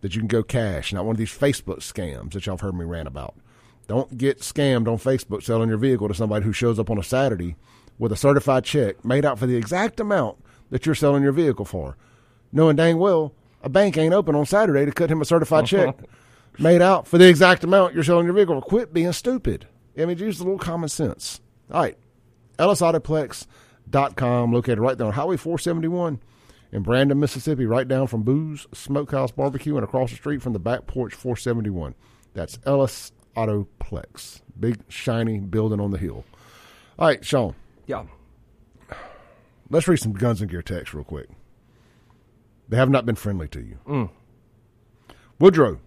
that you can go cash, not one of these Facebook scams that y'all have heard me rant about. Don't get scammed on Facebook selling your vehicle to somebody who shows up on a Saturday with a certified check made out for the exact amount that you're selling your vehicle for, knowing dang well a bank ain't open on Saturday to cut him a certified <laughs> check made out for the exact amount you're selling your vehicle. Quit being stupid. I mean, use a little common sense. All right. EllisAutoplex.com, located right there on Highway 471 in Brandon, Mississippi, right down from Booze Smokehouse Barbecue and across the street from the back porch 471. That's Ellis Autoplex. Big, shiny building on the hill. All right, Shaun,
Yeah.
let's read some Guns and Gear text real quick. They have not been friendly to you. Mm. Woodrow,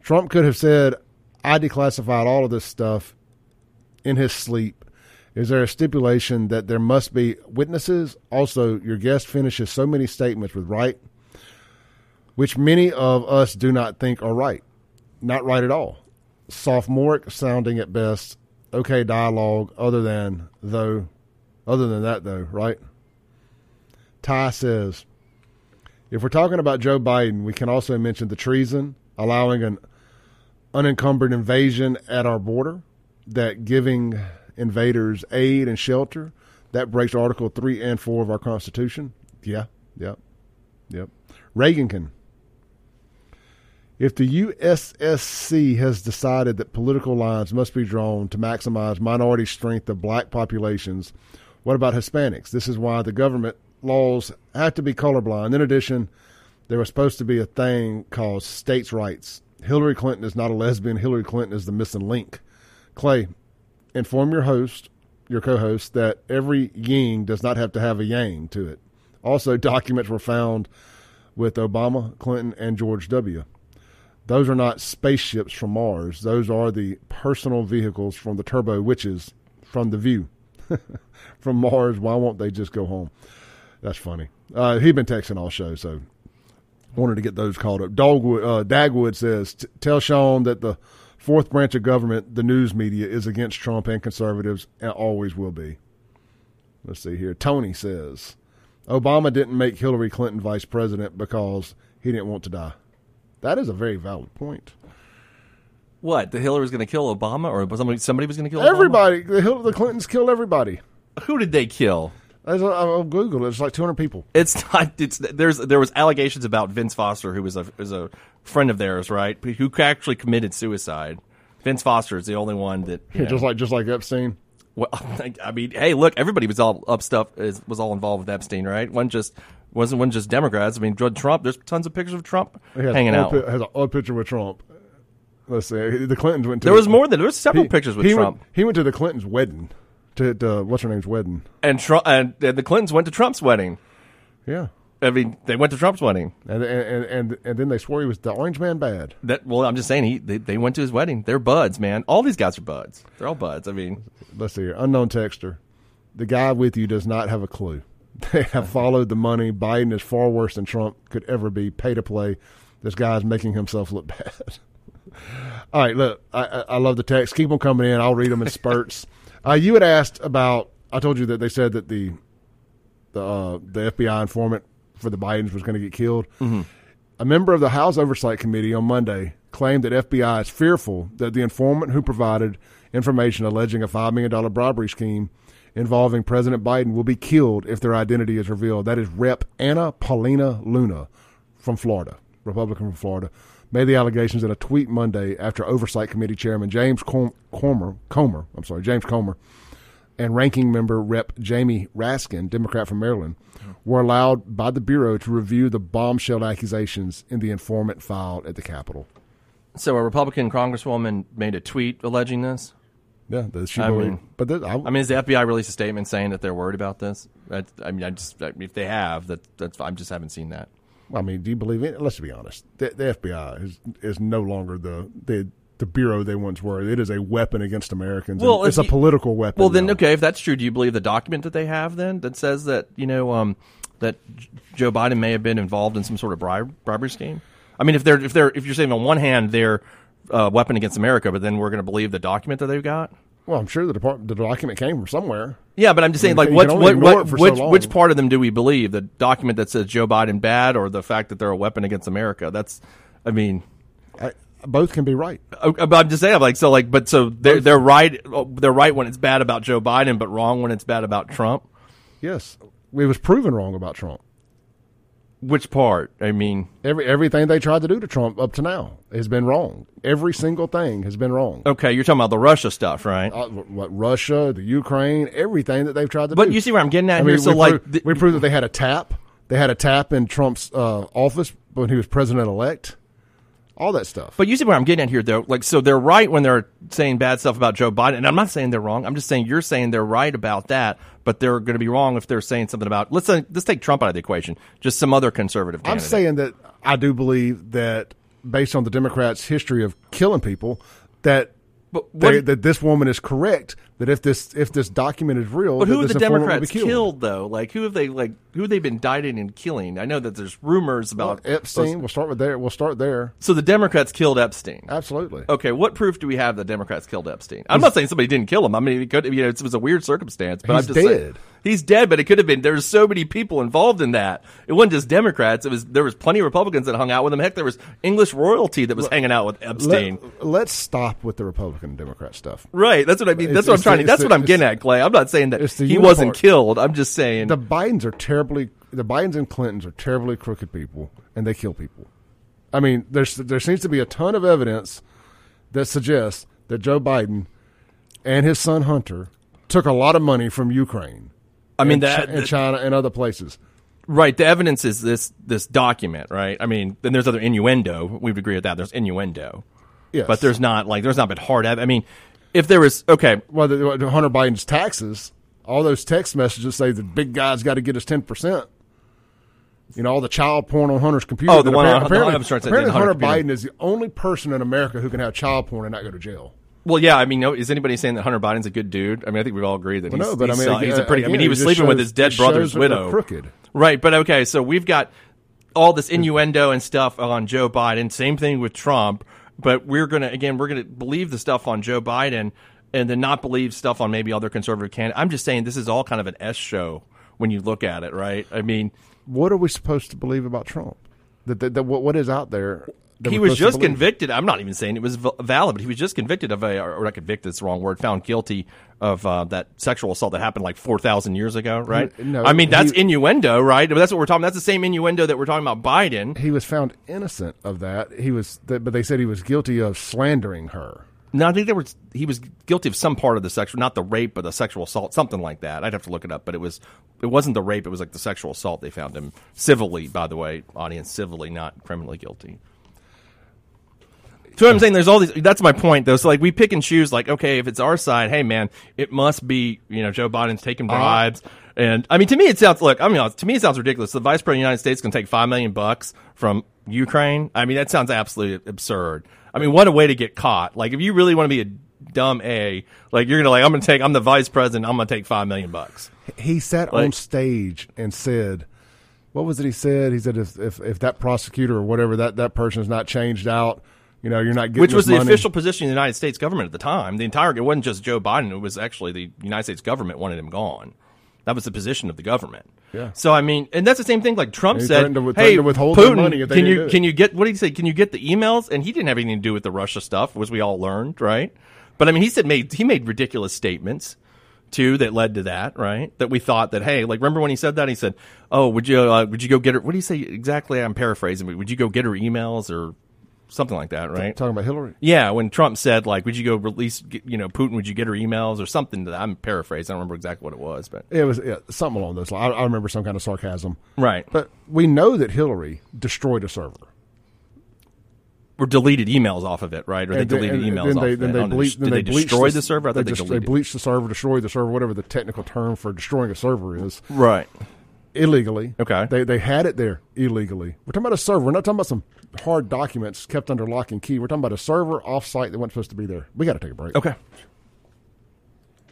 Trump could have said, I declassified all of this stuff in his sleep. Is there a stipulation that there must be witnesses? Also, your guest finishes so many statements with right, which many of us do not think are right. Not right at all. Sophomoric sounding at best. Okay dialogue, other than, though, other than that, though, right? Ty says, if we're talking about Joe Biden, we can also mention the treason, allowing an unencumbered invasion at our border, that giving invaders aid and shelter, that breaks Article 3 and 4 of our Constitution. Yeah, yep, yep. Reagan can. If the USSC has decided that political lines must be drawn to maximize minority strength of black populations, what about Hispanics? This is why the government laws have to be colorblind. In addition, there was supposed to be a thing called states' rights. Hillary Clinton is not a lesbian. Hillary Clinton is the missing link. Clay, inform your host, your co-host, that every yin does not have to have a yang to it. Also, <laughs> documents were found with Obama, Clinton, and George W. Those are not spaceships from Mars. Those are the personal vehicles from the Turbo Witches from the View. <laughs> from Mars, why won't they just go home? That's funny. Uh, he'd been texting all show, so wanted to get those called up. Dogwood, uh, Dagwood says, tell Shaun that the fourth branch of government, the news media, is against Trump and conservatives and always will be. Let's see here. Tony says, Obama didn't make Hillary Clinton vice president because he didn't want to die. That is a very valid point.
What? The Hillary was going to kill Obama, or somebody somebody was going to kill Obama?
Everybody, the, Hill- the Clintons killed everybody.
Who did they kill?
I'll Google it. It's like 200 people.
It's not. It's there's there was allegations about Vince Foster, who was a was a friend of theirs, right? Who actually committed suicide. Vince Foster is the only one that know,
Just like just like Epstein.
Well, <laughs> I mean, hey, look, everybody was all up stuff is, was all involved with Epstein, right? One just wasn't one just Democrats. I mean, Trump. There's tons of pictures of Trump hanging
an
out.
pi- has an old picture with Trump. Let's see. The Clintons went to.
There was more than there was several
he-
pictures with
he
Trump,
Went, he went to the Clintons' wedding. To, to what's her name's wedding?
and Trump and, and the Clintons went to Trump's wedding.
Yeah.
I mean, they went to Trump's wedding.
And and and and then they swore he was the orange man bad.
That well, I'm just saying he they, they went to his wedding. They're buds, man. All these guys are buds. They're all buds. I mean,
Let's see here. Unknown texter. The guy with you does not have a clue. <laughs> They have followed the money. Biden is far worse than Trump could ever be. Pay to play. This guy's making himself look <laughs> bad. All right, look, I, I I love the text. Keep them coming in. I'll read them in spurts. Uh, you had asked about. I told you that they said that the the uh, the FBI informant for the Bidens was going to get killed. A member of the House Oversight Committee on Monday claimed that FBI is fearful that the informant who provided information alleging a $5 million bribery scheme involving President Biden will be killed if their identity is revealed. That is Rep. Anna Paulina Luna from Florida, Republican from Florida, made the allegations in a tweet Monday after Oversight Committee Chairman James Com- Comer, Comer, I'm sorry, James Comer, and ranking member Rep. Jamie Raskin, Democrat from Maryland, were allowed by the Bureau to review the bombshell accusations in the informant filed at the Capitol.
So a Republican congresswoman made a tweet alleging this.
Yeah, that she
I
believed-
mean-
but that, I,
I mean, has the FBI released a statement saying that they're worried about this? That, I mean, I just I if they have, that that's I just haven't seen that.
I mean, do you believe it? Let's be honest. The, the FBI is is no longer the the the bureau they once were. It is a weapon against Americans.
Well,
it's
if
a political weapon.
Well, then
now.
okay, if that's true, do you believe the document that they have then that says that you know um, that J- Joe Biden may have been involved in some sort of bribe, bribery scheme? I mean, if they're if they're if you're saying on one hand they're uh, weapon against America, but then we're going to believe the document that they've got.
Well, I'm sure the department, the document came from somewhere.
Yeah, but I'm just saying,
mean,
like,
you
what's,
can only
what, what,
it for so
which, part of them do we believe? The document that says Joe Biden bad, or the fact that they're a weapon against America? That's, I mean,
I, both can be right.
uh, but I'm just saying, like, so, like, but so they're they're right, they're right when it's bad about Joe Biden, but wrong when it's bad about Trump.
Yes, it was proven wrong about Trump.
Which part? I mean,
Every everything they tried to do to Trump up to now has been wrong. Every single thing has been wrong.
okay, you're talking about the Russia stuff, right?
Uh, what Russia, the Ukraine, everything that they've tried to
But
do.
you see where I'm getting at
I
here.
mean,
So,
we
like,
proved,
th-
we proved that they had a tap. They had a tap in Trump's uh, office when he was president elect. All that stuff.
But you see where I'm getting at here, though. Like, so they're right when they're saying bad stuff about Joe Biden, and I'm not saying they're wrong. I'm just saying you're saying they're right about that, but they're going to be wrong if they're saying something about. Let's say, let's take Trump out of the equation. Just some other conservative.
I'm saying that I do believe that based on the Democrats' history of killing people, that
But
they, that this woman is correct. That if this if this document is real,
But who have the
informant will be
Democrats
killed.
killed. though? Like, who have they like? Who have they been indicting and killing? I know that there's rumors about
Epstein. We'll start with there. We'll start there.
So the Democrats killed Epstein.
Absolutely.
Okay, what proof do we have that Democrats killed Epstein? I'm not saying somebody didn't kill him. I mean, it could, you know, it was a weird circumstance, but
He's
I'm just saying
dead.
he's dead. But it could have been. There's so many people involved in that. It wasn't just Democrats. It was there was plenty of Republicans that hung out with him. Heck, there was English royalty that was hanging out with Epstein.
Let, us stop with the Republican Democrat stuff.
right. That's what I mean.
It's-
That's what I'm
it's
trying to. That's
it's
what I'm getting at, Clay. I'm not saying that
the
he wasn't killed. I'm just saying.
The Bidens are terribly. The Bidens and Clintons are terribly crooked people, and they kill people. I mean, there's there seems to be a ton of evidence that suggests that Joe Biden and his son Hunter took a lot of money from Ukraine.
I mean
and,
that.
And China and other places.
Right. The evidence is this this document, right? I mean, then there's other innuendo. We would agree with that. There's innuendo,
Yes,
but there's not like there's not been hard. I mean, if there was okay,
well, the, the Hunter Biden's taxes. All those text messages say the big guy's got to get his ten percent. You know, all the child porn on Hunter's computer.
Oh, the one
appar-
on-
apparently,
it's
apparently
Hunter computer.
Biden is the only person in America who can have child porn and not go to jail.
well, yeah. I mean, no, is anybody saying that Hunter Biden's a good dude? I mean, I think we've all agree that
Well,
he's,
no, but I
he's,
mean,
uh, he's a
again-
pretty. I mean, he was sleeping with his dead brother's
shows
widow.
crooked.
Right, but okay, so we've got all this innuendo and stuff on Joe Biden. Same thing with Trump, but we're gonna again we're gonna believe the stuff on Joe Biden and then not believe stuff on maybe other conservative candidates. I'm just saying this is all kind of an S show when you look at it, right? I mean,
What are we supposed to believe about Trump? That, that, that what, what is out there?
He was just convicted. I'm not even saying it was valid, but he was just convicted of a, or not convicted, it's the wrong word, found guilty of uh, that sexual assault that happened like 4,000 years ago, right?
No,
I mean, that's
he-
innuendo, right? But that's what we're talking That's the same innuendo that we're talking about Biden.
He was found innocent of that. He was, but they said he was guilty of slandering her.
No, I think there was he was guilty of some part of the sexual, not the rape, but the sexual assault, something like that. I'd have to look it up, but it was it wasn't the rape; it was like the sexual assault. They found him civilly, by the way, audience civilly, not criminally guilty. So what I'm saying, there's all these. That's my point, though. So like, we pick and choose. Like, okay, if it's our side, hey man, it must be you know Joe Biden's taking uh-huh. bribes. And I mean, to me, it sounds. Look, I mean, to me, it sounds ridiculous. The vice president of the United States can take five million bucks from Ukraine. I mean, that sounds absolutely absurd. I mean, what a way to get caught. Like, if you really want to be a dumb a like you're gonna like I'm gonna take I'm the vice president I'm gonna take five million bucks.
He sat on stage and said, "What was it?" He said, "He said if if, if that prosecutor or whatever that that person is not changed out, you know, you're not getting
Which was the
money."
official position of the United States government at the time. The entire it wasn't just Joe Biden; it was actually the United States government wanted him gone. That was the position of the government.
Yeah.
So I mean, and that's the same thing. Like Trump
he
said,
to-
"Hey, Putin,
money if they
can you can you get what did he say? Can you get the emails?" And he didn't have anything to do with the Russia stuff, was we all learned, right? But I mean, he said made he made ridiculous statements too that led to that, right? That we thought that hey, like remember when he said that? He said, "Oh, would you uh, would you go get her? What do you say exactly? I'm paraphrasing, but would you go get her emails or something like that, right?"
talking about Hillary.
Yeah, when Trump said like, "Would you go release? You know, Putin? Would you get her emails or something?" That I'm paraphrasing. I don't remember exactly what it was, but
It was yeah, something along those lines. I, I remember some kind of sarcasm.
right.
But we know that Hillary destroyed a server.
or deleted emails off of it, right? Or they
And
deleted
and
emails
then they,
of
then they
don't Did
then
they,
bleached
destroy the server? I
They,
thought they,
just- they bleached the server, destroyed the server, whatever the technical term for destroying a server is,
Right.
Illegally.
Okay.
They they had it there illegally. We're talking about a server. We're not talking about some hard documents kept under lock and key. We're talking about a server offsite that wasn't supposed to be there. We got to take a break.
Okay.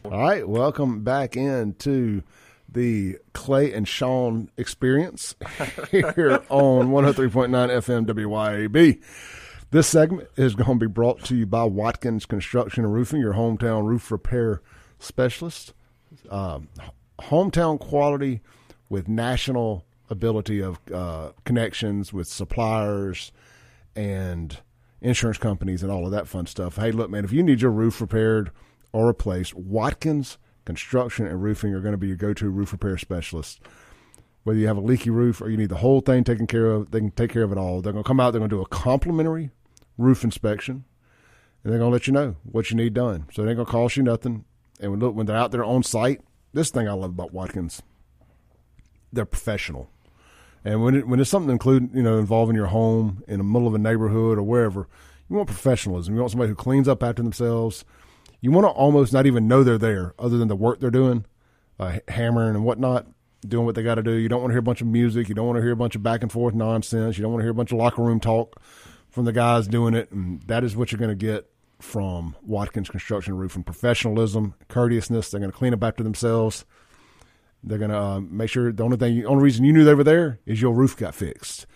All right, welcome back into the Clay and Shaun experience <laughs> here on 103.9 FM WYAB. This segment is going to be brought to you by Watkins Construction and Roofing, your hometown roof repair specialist. Um, hometown quality with national ability of uh, connections with suppliers and insurance companies and all of that fun stuff. Hey, look, man, if you need your roof repaired or replaced, Watkins Construction and Roofing are going to be your go-to roof repair specialist. Whether you have a leaky roof or you need the whole thing taken care of, they can take care of it all. They're going to come out. They're going to do a complimentary roof inspection, and they're going to let you know what you need done. So it ain't going to cost you nothing. And look, when they're out there on site, this thing I love about Watkins, they're professional. And when it, when it's something include you know involving your home in the middle of a neighborhood or wherever, you want professionalism. You want somebody who cleans up after themselves. You want to almost not even know they're there, other than the work they're doing, uh, hammering and whatnot, doing what they got to do. You don't want to hear a bunch of music. You don't want to hear a bunch of back and forth nonsense. You don't want to hear a bunch of locker room talk from the guys doing it. And that is what you're going to get from Watkins Construction Roofing: professionalism, courteousness. They're going to clean up after themselves. They're going to uh, make sure the only thing, only reason you knew they were there is your roof got fixed.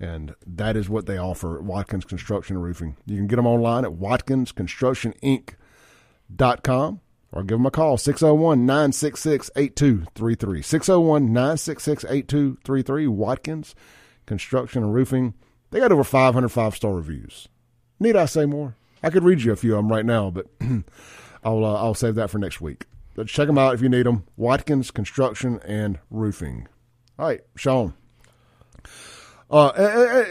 And that is what they offer at Watkins Construction Roofing. You can get them online at watkinsconstructioninc.com or give them a call 601 966 8233. 601 966 8233. Watkins Construction and Roofing. They got over 500 five star reviews. Need I say more? I could read you a few of them right now, but <clears throat> I'll, uh, I'll save that for next week. But check them out if you need them. Watkins Construction and Roofing. All right, Shaun. Uh,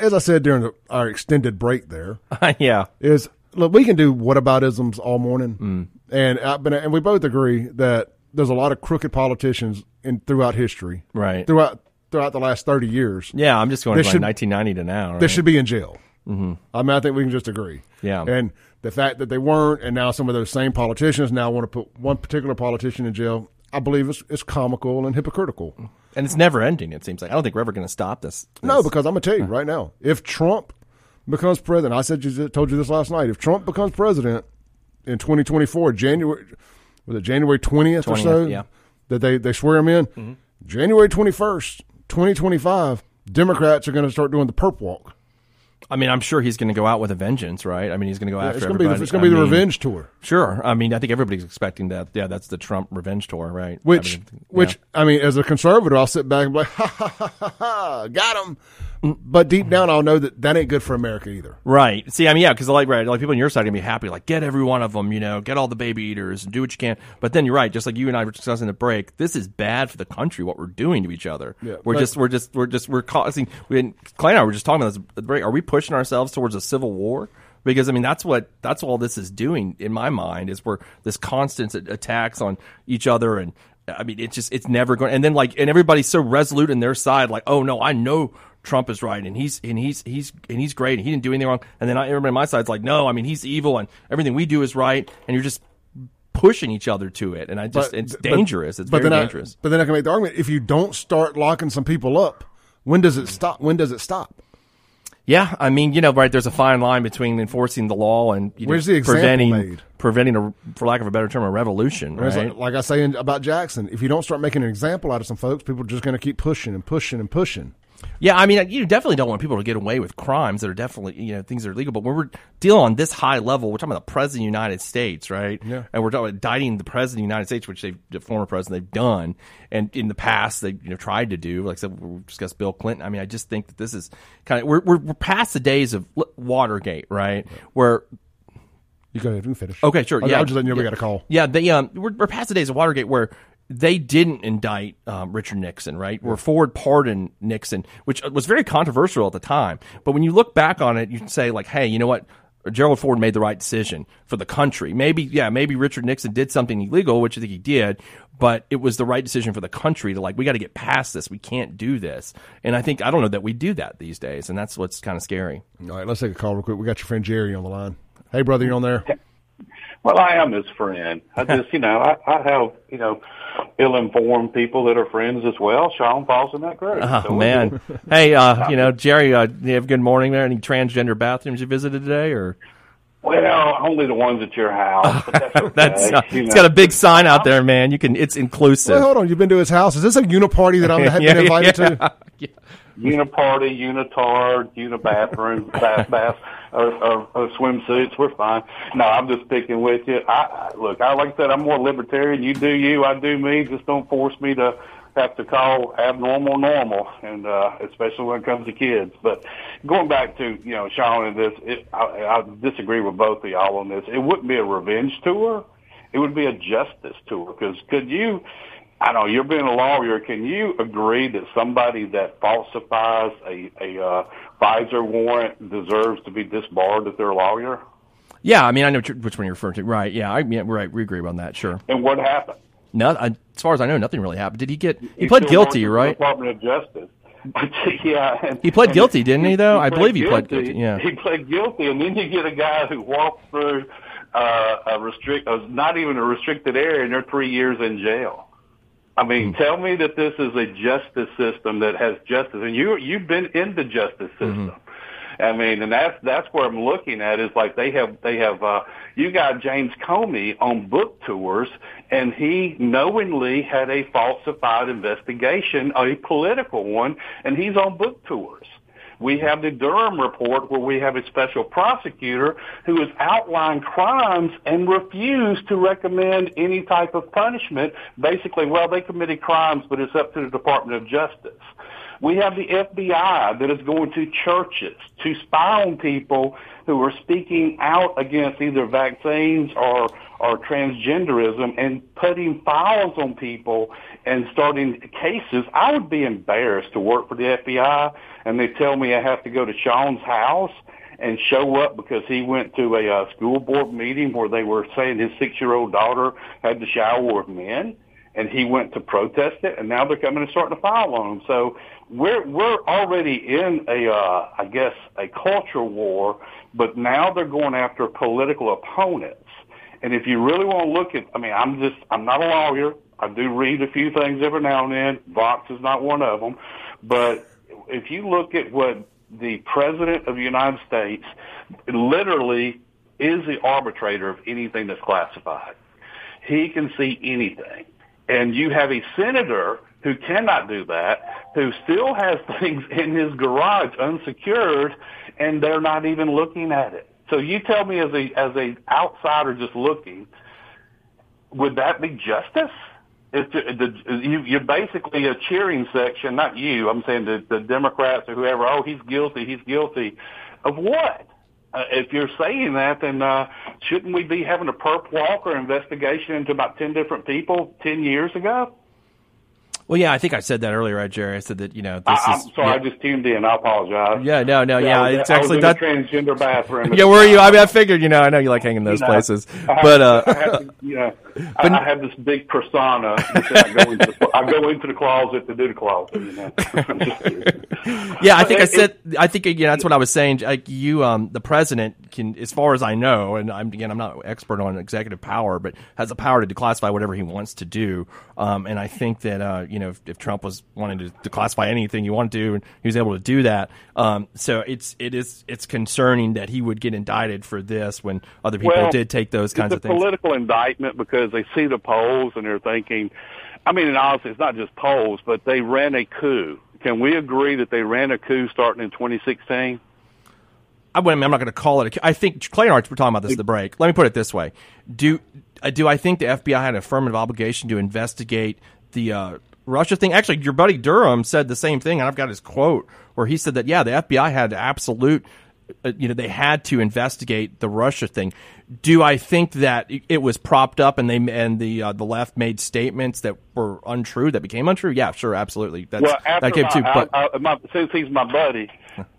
as I said during the, our extended break, there <laughs>
yeah.
is look we can do whataboutisms all morning, and uh, but and we both agree that there's a lot of crooked politicians in throughout history,
Right.
Throughout throughout the last thirty years,
Yeah. I'm just going from like 1990 to now. Right?
they should be in jail. Mm-hmm. I mean, I think we can just agree.
Yeah.
And the fact that they weren't, and now some of those same politicians now want to put one particular politician in jail, I believe it's, it's comical and hypocritical.
and it's never ending. It seems like I don't think we're ever going to stop this.
No, because I'm gonna tell you right now, if Trump becomes president, I said you told you this last night. If Trump becomes president in 2024, January was it January 20th, or so
yeah.
that they they swear him in, January 21st, 2025, Democrats are going to start doing the perp walk.
I mean, I'm sure he's going to go out with a vengeance, right? I mean, he's going to go after
It's going to be the, it's going to be the
mean,
revenge tour.
Sure. I mean, I think everybody's expecting that. Yeah, that's the Trump revenge tour, right?
Which,
I mean,
which. I mean, as a conservative, I'll sit back and be like, <laughs> ha ha ha ha, ha got him. But deep down, I'll know that that ain't good for America either.
Right. See, I mean, yeah, because like, right, like people on your side are gonna be happy, like get every one of them, you know, get all the baby eaters and do what you can. But then you're right, just like you and I were discussing the break. This is bad for the country. What we're doing to each other.
Yeah,
we're
but-
just, we're just, we're just, we're causing. We, and Clay and I were just talking about this at the break. Are we pushing ourselves towards a civil war? Because I mean, that's what that's all this is doing in my mind is we're this constant attacks on each other and. I mean, it's just it's never going. And then like, and everybody's so resolute in their side, like, oh no, I know Trump is right, and he's and he's he's and he's great, and he didn't do anything wrong. And then I, everybody on my side's like, no, I mean, he's evil, and everything we do is right, and you're just pushing each other to it, and I just it's
but-
dangerous. It's
but
very dangerous.
I, but then I can make the argument: if you don't start locking some people up, when does it stop? When does it stop?
Yeah, I mean, you know, right? There's a fine line between enforcing the law and you know,
Where's the example
preventing
made?
preventing a, for lack of a better term, a revolution. Right?
like, like I say in, about Jackson, if you don't start making an example out of some folks, people are just going to keep pushing and pushing and pushing.
Yeah, I mean, you definitely don't want people to get away with crimes that are definitely, you know, things that are legal. But when we're dealing on this high level, we're talking about the president of the United States, right?
Yeah.
And we're talking about indicting the president of the United States, which they've, the former president, they've done. And in the past, they, you know, tried to do. Like I said, we discussed Bill Clinton. I mean, I just think that this is kind of, we're, we're, we're past the days of Watergate, right? Where
You go ahead, can finish.
Okay, sure.
I,
yeah,
I was just letting you know we got a call.
Yeah, they um, we're, we're past the days of Watergate where they didn't indict um, Richard Nixon, right? Where Ford pardoned Nixon, which was very controversial at the time. But when you look back on it, you can say like, hey, you know what? Gerald Ford made the right decision for the country. Maybe, yeah, maybe Richard Nixon did something illegal, which I think he did, but it was the right decision for the country to like, we got to get past this. We can't do this. And I think, I don't know that we do that these days. And that's what's kind of scary.
All right, let's take a call real quick. We got your friend Jerry on the line. Hey, brother, you on there?
Well, I am his friend. I just, you know, I, I have, you know, ill-informed people that are friends as well. Shaun falls in that group.
Oh
So
man, hey, uh, you know, Jerry, uh, you have a good morning there. Any transgender bathrooms you visited today, or
Well, only the ones at your house. But that's <laughs> okay.
that's uh,
you
it's
know.
got a big sign out there, man. You can, it's inclusive.
Well, hold on. You've been to his house. Is this a uniparty that I'm <laughs> have
Yeah,
been invited
yeah.
to?
Uniparty, unitard, unibathroom, bath, bath, or, or, or swimsuits. We're fine. No, I'm just picking with you. I, look. I like I said. I'm more libertarian. You do you. I do me. Just don't force me to have to call abnormal normal, and uh, especially when it comes to kids. But going back to you know Shaun and this, it, I, I disagree with both of y'all on this. It wouldn't be a revenge tour. It would be a justice tour because could you? I know you're being a lawyer. Can you agree that somebody that falsifies a a uh, FISA warrant deserves to be disbarred if they're a lawyer?
Yeah, I mean, I know which one you're referring to. Right? Yeah, I yeah, right. We agree on that. Sure.
And what happened?
No, I, as far as I know, nothing really happened. Did he get? He
He
pled guilty, right?
Department of Justice. <laughs> yeah, and-
He pled guilty, didn't he, though? I believe he pled guilty, yeah.
he pled guilty, and then you get a guy who walks through uh, a restrict, uh, not even a restricted area, and they're three years in jail. I mean,
Hmm.
tell me that this is a justice system that has justice, and you you've been in the justice
Mm-hmm.
system. I mean, and that's that's where I'm looking at is like they have they have uh, you got James Comey on book tours, and he knowingly had a falsified investigation, a political one, and he's on book tours. We have the Durham report where we have a special prosecutor who has outlined crimes and refused to recommend any type of punishment. Basically, well, they committed crimes, but it's up to the Department of Justice. We have the FBI that is going to churches to spy on people who are speaking out against either vaccines or or transgenderism and putting files on people and starting cases. I would be embarrassed to work for the FBI and they tell me I have to go to Shaun's house and show up because he went to a uh, school board meeting where they were saying his six-year-old daughter had to shower with men and he went to protest it, and now they're coming and starting to file on him. So we're we're already in a, uh, I guess, a culture war, but now they're going after political opponents. And if you really want to look at, I mean, I'm just, I'm not a lawyer. I do read a few things every now and then. Vox is not one of them, but if you look at what the president of the United States literally is the arbitrator of anything that's classified. He can see anything and you have a senator who cannot do that, who still has <laughs> things in his garage unsecured, and they're not even looking at it. So you tell me, as a as a outsider just looking, would that be justice? It's uh, the, you, you're basically a cheering section, not you. I'm saying the, the Democrats or whoever. Oh, he's guilty. He's guilty of what? Uh, if you're saying that, then uh, shouldn't we be having a perp walker investigation into about ten different people ten years ago?
Well, yeah, I think I said that earlier, right, Jerry? I said that you know this
I, I'm
is.
sorry,
yeah.
I just tuned in. I apologize.
Yeah, no, no, yeah,
was,
it's
I
actually
in
that.
a transgender bathroom. <laughs>
Yeah, where are you? I mean, I figured, you know, I know you like hanging those
You know,
places,
I have,
but uh,
I have, you know, I, I have this big persona. that I go into the, I go into the closet to do the closet. You know? <laughs> I'm just kidding. <laughs>
yeah, I think I said, I think again, that's what I was saying. Like you, um, the president can, as far as I know, and I'm again, I'm not an expert on executive power, but has the power to declassify whatever he wants to do. Um, and I think that, uh, you know, if, if Trump was wanting to, to classify anything he wanted to, and he was able to do that. Um, so it's it is it's concerning that he would get indicted for this when other people
Well,
did take those kinds of things.
political indictment because they see the polls and they're thinking. I mean, and honestly, it's not just polls, but they ran a coup. Can we agree that they ran a coup starting in 2016?
I, wouldn't- I'm not going to call it. A, I think Clay and I were talking about this at the break. Let me put it this way: Do uh, do I think the FBI had an affirmative obligation to investigate the uh, Russia thing? Actually, your buddy Durham said the same thing, and I've got his quote where he said that yeah, the FBI had absolute. Uh, you know they had to investigate the Russia thing. Do I think that it was propped up and they and the uh, the left made statements that were untrue that became untrue? Yeah, sure, absolutely. That's,
Well, after
that came too. But
I, I, my, since he's my buddy,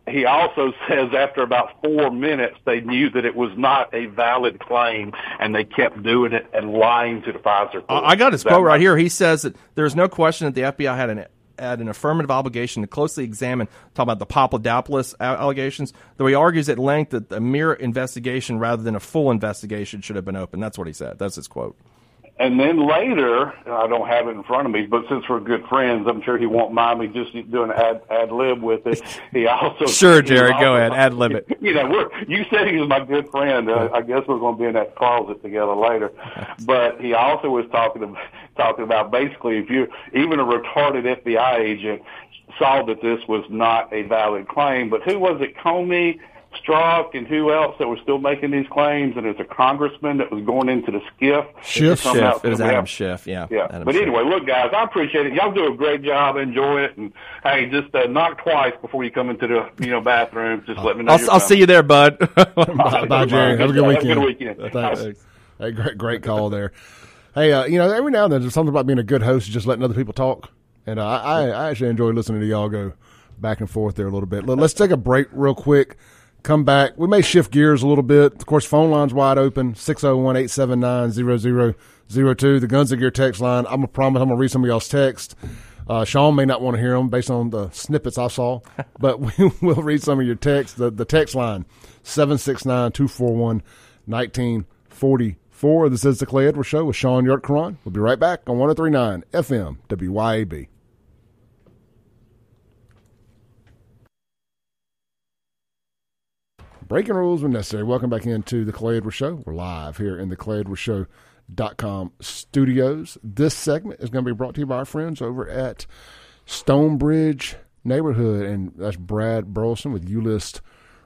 he also <laughs> says after about four minutes they knew that it was not a valid claim, and they kept doing it and lying to the FISA.
I I got his quote right here. He says that there is no question that the FBI had an had an affirmative obligation to closely examine, talk about the Papadopoulos allegations, though he argues at length that a mere investigation rather than a full investigation should have been open. That's what he said. That's his quote.
And then later, I don't have it in front of me, but since we're good friends, I'm sure he won't mind me just doing ad, ad lib with it. He also <laughs>
Sure, Jerry, go ahead, ad lib it. <laughs>
You know, we're you said he was my good friend. Uh, I guess we're going to be in that closet together later. <laughs> But he also was talking about, talking about basically if you even a retarded FBI agent saw that this was not a valid claim. But who was it? Comey. Strzok and who else that was still making these claims, and there's a congressman that was going into the SCIF.
Schiff?
to come
Schiff. It was Adam
have-
Schiff. Yeah.
yeah.
Adam
but
Schiff.
anyway, look, guys, I appreciate it. Y'all do a great job. Enjoy it. And hey, just uh, knock twice before you come into the you know bathroom. Just let me know.
I'll, I'll see you there, bud. <laughs>
Bye, bye, Jerry. Have a good weekend.
Have a
weekend.
good weekend.
Thanks. Hey, great, great call there. Hey, uh, you know, every now and then there's something about being a good host, just letting other people talk, and uh, I, I actually enjoy listening to y'all go back and forth there a little bit. Let's take a break real quick. Come back. We may shift gears a little bit. Of course, phone line's wide open 601 879 0002. The Guns of Gear text line. I'm going to promise I'm going to read some of y'all's text. Uh, Shaun may not want to hear them based on the snippets I saw, <laughs> but we <laughs> will read some of your text. The, the text line 769 241 1944. This is the Clay Edwards Show with Shaun Yurtkuran. We'll be right back on 1039 FM WYAB. Breaking rules when necessary. Welcome back into the Clay Edwards Show. We're live here in the Clay Edwards Show.com studios. This segment is going to be brought to you by our friends over at Stonebridge Neighborhood, and that's Brad Burleson with Ulist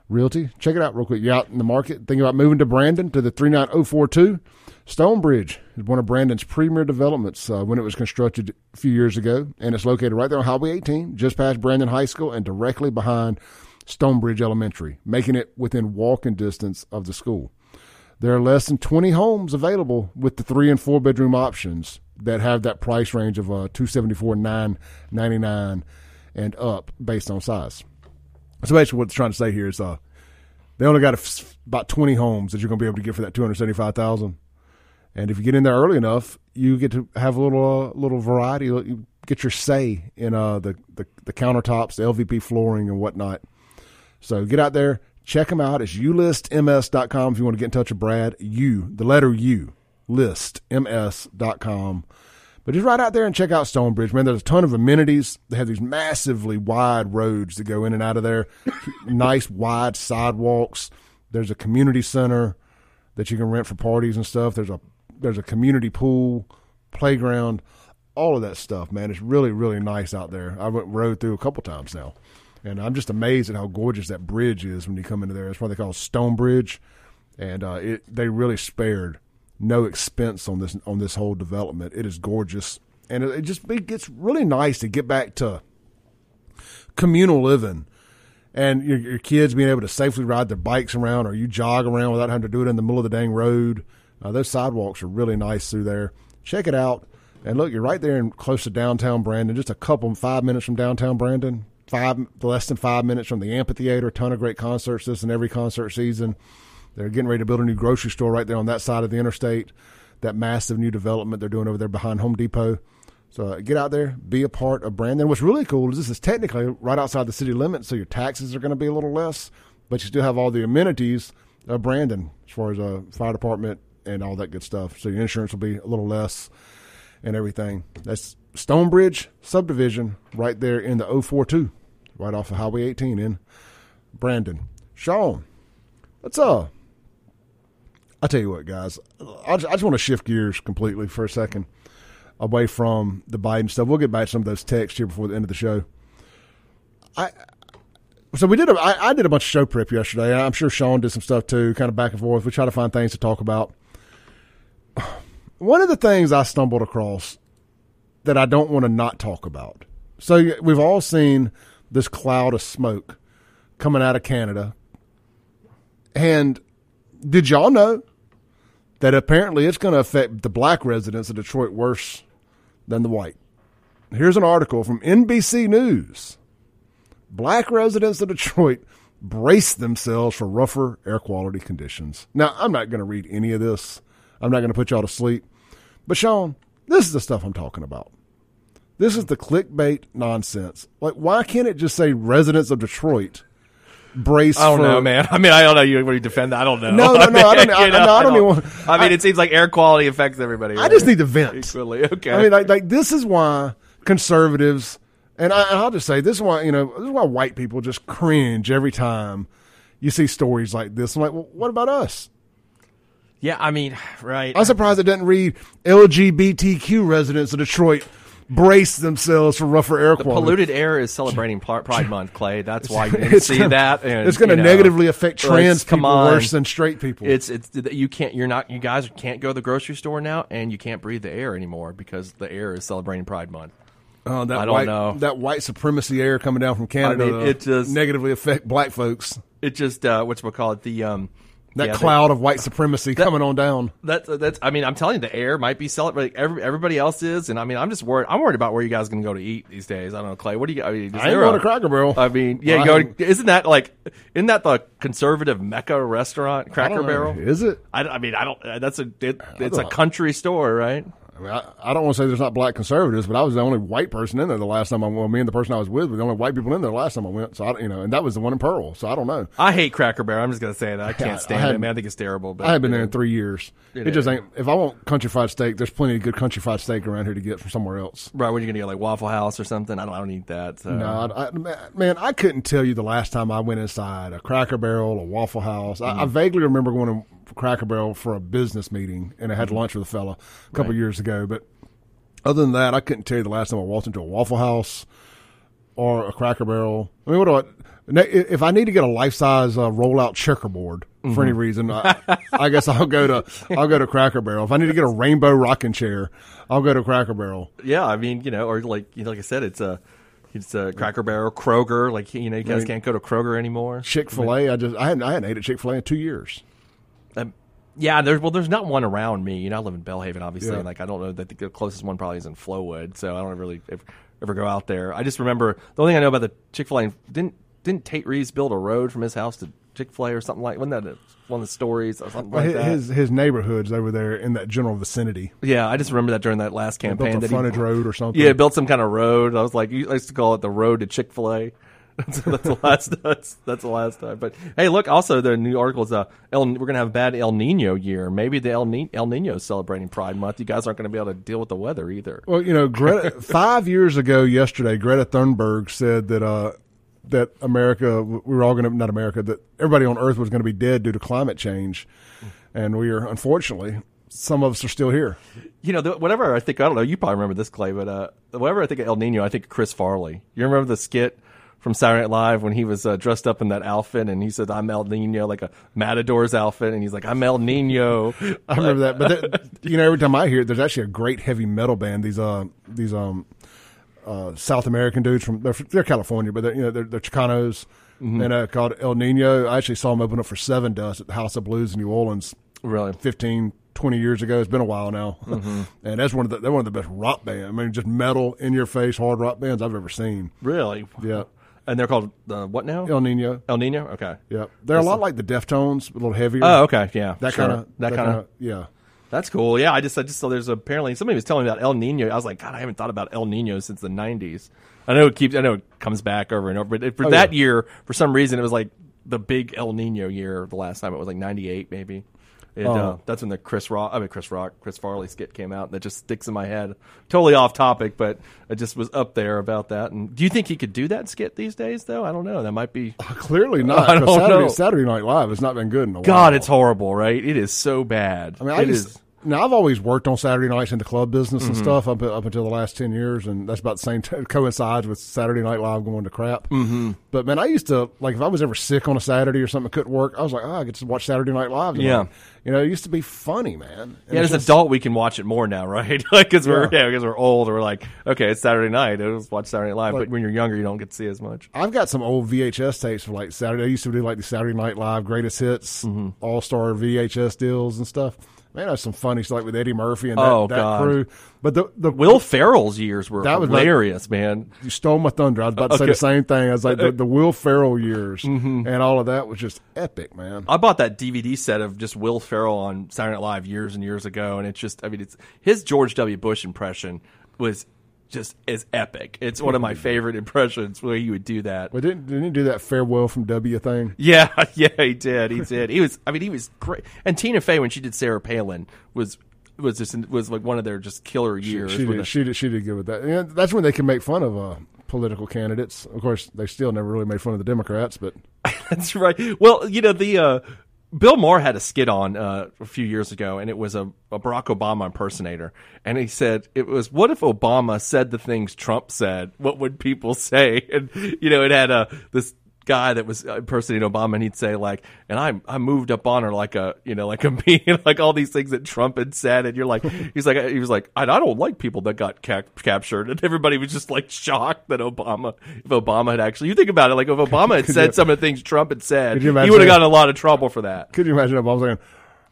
Realty. Check it out real quick. You're out in the market thinking about moving to Brandon to the 39042. Stonebridge is one of Brandon's premier developments uh, when it was constructed a few years ago, and it's located right there on Highway 18, just past Brandon High School and directly behind Stonebridge Elementary, making it within walking distance of the school. There are less than 20 homes available with the three and four bedroom options that have that price range of uh, 274 999 and up based on size. So basically, what it's trying to say here is uh, they only got about 20 homes that you're going to be able to get for that 275000 And if you get in there early enough, you get to have a little uh, little variety. You get your say in uh, the, the, the countertops, the LVP flooring, and whatnot. So get out there, check them out. It's ulistms.com if you want to get in touch with Brad. U, the letter U, listms.com. But just right out there and check out Stonebridge, man. There's a ton of amenities. They have these massively wide roads that go in and out of there, <laughs> nice wide sidewalks. There's a community center that you can rent for parties and stuff. There's a there's a community pool, playground, all of that stuff, man. It's really really nice out there. I went rode through a couple times now, and I'm just amazed at how gorgeous that bridge is when you come into there. That's why they call Stone Bridge, and uh, it they really spared no expense on this on this whole development. It is gorgeous, and it, it just it gets really nice to get back to communal living and your, your kids being able to safely ride their bikes around or you jog around without having to do it in the middle of the dang road. Uh, those sidewalks are really nice through there. Check it out. And look, you're right there in close to downtown Brandon, just a couple, five minutes from downtown Brandon, five less than five minutes from the amphitheater. A ton of great concerts this and every concert season. They're getting ready to build a new grocery store right there on that side of the interstate. That massive new development they're doing over there behind Home Depot. So uh, get out there, be a part of Brandon. What's really cool is this is technically right outside the city limits, so your taxes are going to be a little less, but you still have all the amenities of Brandon as far as a fire department and all that good stuff. So your insurance will be a little less and everything. That's Stonebridge subdivision right there in the 042, right off of Highway 18 in Brandon. Shaun, let's uh. I tell you what, guys, I just, just want to shift gears completely for a second away from the Biden stuff. We'll get back to some of those texts here before the end of the show. I so we did. A, I, I did a bunch of show prep yesterday. I'm sure Shaun did some stuff too, kind of back and forth. We try to find things to talk about. <sighs> One of the things I stumbled across that I don't want to not talk about. So we've all seen this cloud of smoke coming out of Canada, and did y'all know that apparently it's going to affect the black residents of Detroit worse than the white? Here's an article from NBC News. Black residents of Detroit brace themselves for rougher air quality conditions. Now, I'm not going to read any of this. I'm not going to put y'all to sleep. But, Shaun, this is the stuff I'm talking about. This is the clickbait nonsense. Like, why can't it just say residents of Detroit brace
I don't
for
know, man. <laughs> I mean, I don't know. You you defend that? I don't know.
No, no, <laughs> no, I don't- I-
You know,
no, I don't even want-
I mean, it seems like air quality affects everybody.
I just need to vent.
equally. Okay.
I mean, like, like this is why conservatives, and, I, and I'll just say this is why you know this is why white people just cringe every time you see stories like this. I'm like, well, what about us?
yeah, I mean, <sighs> right.
I'm surprised it doesn't read LGBTQ residents of Detroit brace themselves for rougher air quality.
Polluted air is celebrating Pride Month, Clay. That's why you <laughs> didn't see
gonna-
that. And,
it's going to
you know,
negatively affect trans people
on.
worse than straight people.
It's it's you can't you're not you guys can't go to the grocery store now and you can't breathe the air anymore because the air is celebrating Pride Month.
Oh, that
I don't
white,
know.
that white supremacy air coming down from Canada.
mean,
uh,
it just-
negatively affect black folks.
It just uh, what's we call it the um
That
yeah,
cloud of white supremacy coming on down.
That's that's. I mean, I'm telling you, the air might be celebrating. Every, everybody else is, and I mean, I'm just worried. I'm worried about where you guys going to go to eat these days. I don't know, Clay. What do you? I mean, is
I ain't going
a-
to Cracker Barrel.
I mean, yeah,
Well,
you go. Isn't that like? Isn't that the conservative mecca restaurant, Cracker. Barrel?
Is it?
I, I mean, I don't. uh, That's a. It, it's a country store, right?
I mean, I, I don't want to say there's not black conservatives, but I was the only white person in there the last time I went. Me and the person I was with were the only white people in there the last time I went. So I, you know, and that was the one in Pearl. So I don't know.
I hate Cracker Barrel. I'm just gonna say that. I
I
can't stand
hadn't-
it, man. I think it's terrible. But
I haven't been there in three years.
It
It just ain't. If I want country fried steak, there's plenty of good country fried steak around here to get from somewhere else.
Right when you're gonna get like Waffle House or something, I don't. I don't eat that. So.
No, I, I, man, I couldn't tell you the last time I went inside a Cracker Barrel, a Waffle House. I, I
mm.
vaguely remember going to Cracker Barrel for a business meeting, and I had
Mm-hmm.
lunch with a fella a couple
Right.
years ago. But other than that, I couldn't tell you the last time I walked into a Waffle House or a Cracker Barrel. I mean, what do I? If I need to get a life size uh, rollout checkerboard for
Mm-hmm.
any reason, I, <laughs> I guess I'll go to I'll go to Cracker Barrel. If I need to get a rainbow rocking chair, I'll go to Cracker Barrel.
Yeah, I mean, you know, or like you know, like I said, it's a it's a Cracker Barrel, Kroger. Like you know, you guys
Right.
can't go to Kroger anymore.
Chick Fil A, I just I hadn't I hadn't ate at Chick Fil A in two years.
Yeah, there's well, there's not one around me. You know, I live in Belhaven, obviously.
Yeah.
Like I don't know that the closest one probably is in Flowood, so I don't really ever, ever go out there. I just remember the only thing I know about the Chick Fil A didn't didn't Tate Reeves build a road from his house to Chick Fil A or something like? Wasn't that a, one of the stories or something
Well,
like
his,
that?
his his neighborhoods over there in that general vicinity.
yeah, I just remember that during that last campaign.
built a
that he-
frontage road or something.
Yeah, built some kind of road. I was like, you I used to call it the road to Chick Fil A. That's, <laughs> that's the last. That's, that's the last time. But hey, look. Also, the new article is uh, El, we're gonna have a bad El Nino year. Maybe the El, Ni- El Nino is celebrating Pride Month. You guys aren't gonna be able to deal with the weather either.
Well, you know, Greta, <laughs> five years ago yesterday, Greta Thunberg said that uh, that America, we were all going to not America, that everybody on Earth was going to be dead due to climate change, and we are unfortunately some of us are still here.
You know, the, whatever I think. I don't know. You probably remember this, Clay. But uh, whatever I think of El Nino, I think of Chris Farley. You remember the skit? From Saturday Night Live when he was uh, dressed up in that outfit and he said I'm El Nino like a Matador's outfit and he's like I'm El Nino.
I remember that, but there- you know, every time I hear it, there's actually a great heavy metal band. These uh, these um, uh, South American dudes from they're, they're California, but they're you know they're, they're Chicanos, and uh, called El Nino. I actually saw them open up for Sevendust at the House of Blues in New Orleans.
Really?
15, 20 years ago. It's been a while now, <laughs> and that's one of the they're one of the best rock bands. I mean, just metal in your face hard rock bands I've ever seen.
Really?
Yeah,
And they're called uh, what now?
El Nino.
El Nino. Okay.
Yeah, they're a lot like the Deftones, a little heavier.
Oh, okay. Yeah.
that
sure.
kind of
that kind of.
yeah.
That's cool. Yeah. I just I just saw there's apparently somebody was telling me about El Nino. I was like, God, I haven't thought about El Nino since the '90s. I know it keeps. I know it comes back over and over, but for
Oh,
that
yeah.
year, for some reason, it was like the big El Nino year. The last time it was like '98, maybe. It,
Oh.
uh, that's when the Chris Rock, I mean Chris Rock, Chris Farley skit came out. That just sticks in my head. Totally off topic, but I just was up there about that. And do you think he could do that skit these days? Though I don't know. That might be. <laughs>
Clearly not. <laughs>
I don't
Saturday,
know.
Saturday Night Live has not been good in a while.
God, it's horrible, right? It is so bad.
I mean, I
It
used,
is-
now I've always worked on Saturday nights in the club business
Mm-hmm.
and stuff up up until the last ten years, and that's about the same t- <laughs> coincides with Saturday Night Live going to crap. Mm-hmm. But man, I used to like if I was ever sick on a Saturday or something, couldn't work. I was like, oh, I get to watch Saturday Night Live. tonight.
Yeah.
you know, it used to be funny, man. And
Yeah, as an adult, we can watch it more now, <laughs> right? like, because we're
Yeah.
yeah, because we're old. We're like, okay, it's Saturday night. Let's watch Saturday Night Live.
Like-
but when you're younger, you don't get to see as much.
I've got some old VHS tapes for like Saturday. I used to do like the Saturday Night Live greatest hits,
Mm-hmm.
all star VHS deals and stuff. Man, there's some funny stuff like with Eddie Murphy and that,
Oh,
that crew. But the the
Will Ferrell's years were
That was
hilarious, man.
you stole my thunder. I was about to say the same thing. I was like the, the <laughs> Will Ferrell years
Mm-hmm.
and all of that was just epic, man.
I bought that DVD set of just Will Ferrell on Saturday Night Live years and years ago, and it's just, I mean, it's his George W. Bush impression was just is epic. It's one of my <laughs> favorite impressions where he would do that.
But didn't didn't he do that farewell from W thing?
Yeah, <laughs> yeah, he did. He did. He was. I mean, he was great. And Tina Fey, when she did Sarah Palin, was was just was like one of their just killer years.
She
with
did,
the-
she did she did good with that. And that's when they can make fun of uh, political candidates. Of course, they still never really made fun of the Democrats, but <laughs>
That's right. Well, you know the uh, Bill Maher had a skit on uh, a few years ago, and it was a, a Barack Obama impersonator, and he said it was, "What if Obama said the things Trump said? What would people <laughs> say?" And you know, it had a this guy that was impersonating Obama, and he'd say like, "And I I moved up on her like a you know like a <laughs> bee, like all these things that Trump had said," and you're like, <laughs> he's like he was like, I, I don't like people that got cap- captured, and everybody was just like shocked that Obama if Obama had actually you think about it like if Obama had said
you-
some of the things Trump had said, he
you
would have gotten a lot of trouble for that.
could you imagine Obama saying,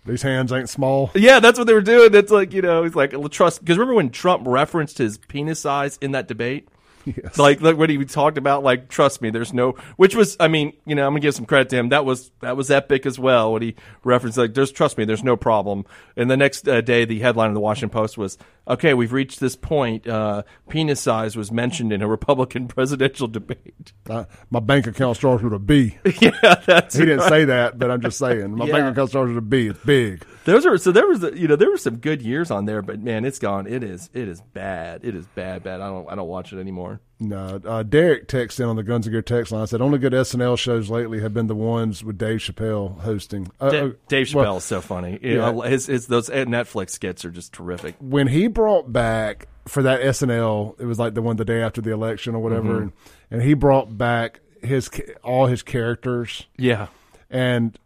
"These hands ain't small"?
Yeah, that's what they were doing. That's like you know, he's like trust because remember when Trump referenced his penis size in that debate.
Yes.
Like, like when he talked about like trust me, there's no which was I mean you know I'm gonna give some credit to him that was that was epic as well What he referenced like there's trust me there's no problem and the next uh, day the headline of the Washington Post was okay we've reached this point uh, penis size was mentioned in a Republican <laughs> presidential debate
Uh, my bank account starts with a B. <laughs>
yeah that's
He didn't say that, but I'm just saying my
Yeah.
bank account starts with a B. It's big.
Those are so there was you know there were some good years on there, but man, it's gone. It is it is bad. It is bad, bad. I don't I don't watch it anymore.
No, uh, Derek texted in on the Guns and Gear text line. Said only good SNL shows lately have been the ones with Dave Chappelle hosting. Uh,
Da-
uh,
Dave
well,
Chappelle is so funny. Know, his, his those Netflix skits are just terrific.
when he brought back for that SNL, it was like the one the day after the election or whatever,
Mm-hmm.
and, and he brought back his all his characters,
Yeah,
and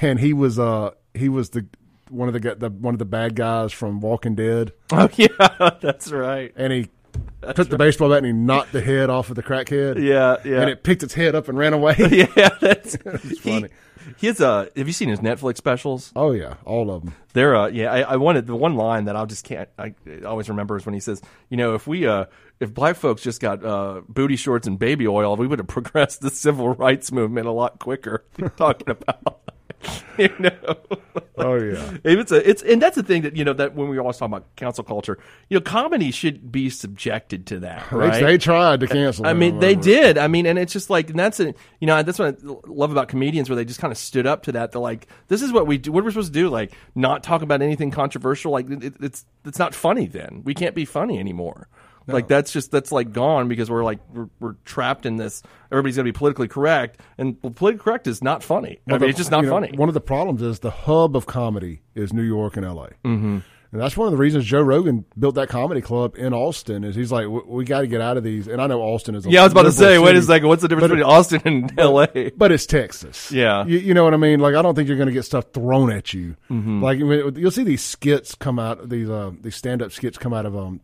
and he was uh he was the one of the, the one of the bad guys from Walking Dead,
oh <laughs> yeah, that's right.
and he took the baseball bat and he knocked the head off of the crackhead,
Yeah, yeah,
and it picked its head up and ran away. <laughs>
yeah. That's <laughs>
funny.
He, has uh, have you seen his Netflix specials?
Oh yeah, all of them.
They're uh, yeah. I, I wanted the one line that I just can't. I always remember is when he says, you know, if we uh, if black folks just got uh, booty shorts and baby oil, we would have <laughs> progressed the civil rights movement a lot quicker. Talking about, you know. <laughs>
Oh yeah.
If it's a, it's, and that's the thing that you know that when we always talk about cancel culture, you know, comedy should be subjected to that, right?
They, tried to cancel.
I mean, they did. I mean, and it's just like and that's a you know that's what I love about comedians where they just kind of stood up to that. They're like, this is what we do. What we're we supposed to do? Like, not talk about anything controversial. Like, it, it's it's not funny. Then we can't be funny anymore. Like that's just that's like gone because we're like we're, we're trapped in this. Everybody's gonna be politically correct, and well, politically correct is not funny. I mean,
the-
it's just not
you know,
funny.
One of the problems is the hub of comedy is New York and L.A. Mm-hmm. And that's one of the reasons Joe Rogan built that comedy club in Austin. Is he's like, we, we got to get out of these. And I know Austin is. A
yeah, I was about to say, wait a second, what's the difference
But-
between Austin and L.A.?
But it's Texas.
Yeah.
you, you know what I mean. Like I don't think you're going to get stuff thrown at you.
Mm-hmm.
Like you'll see these skits come out. These uh, these stand up skits come out of um,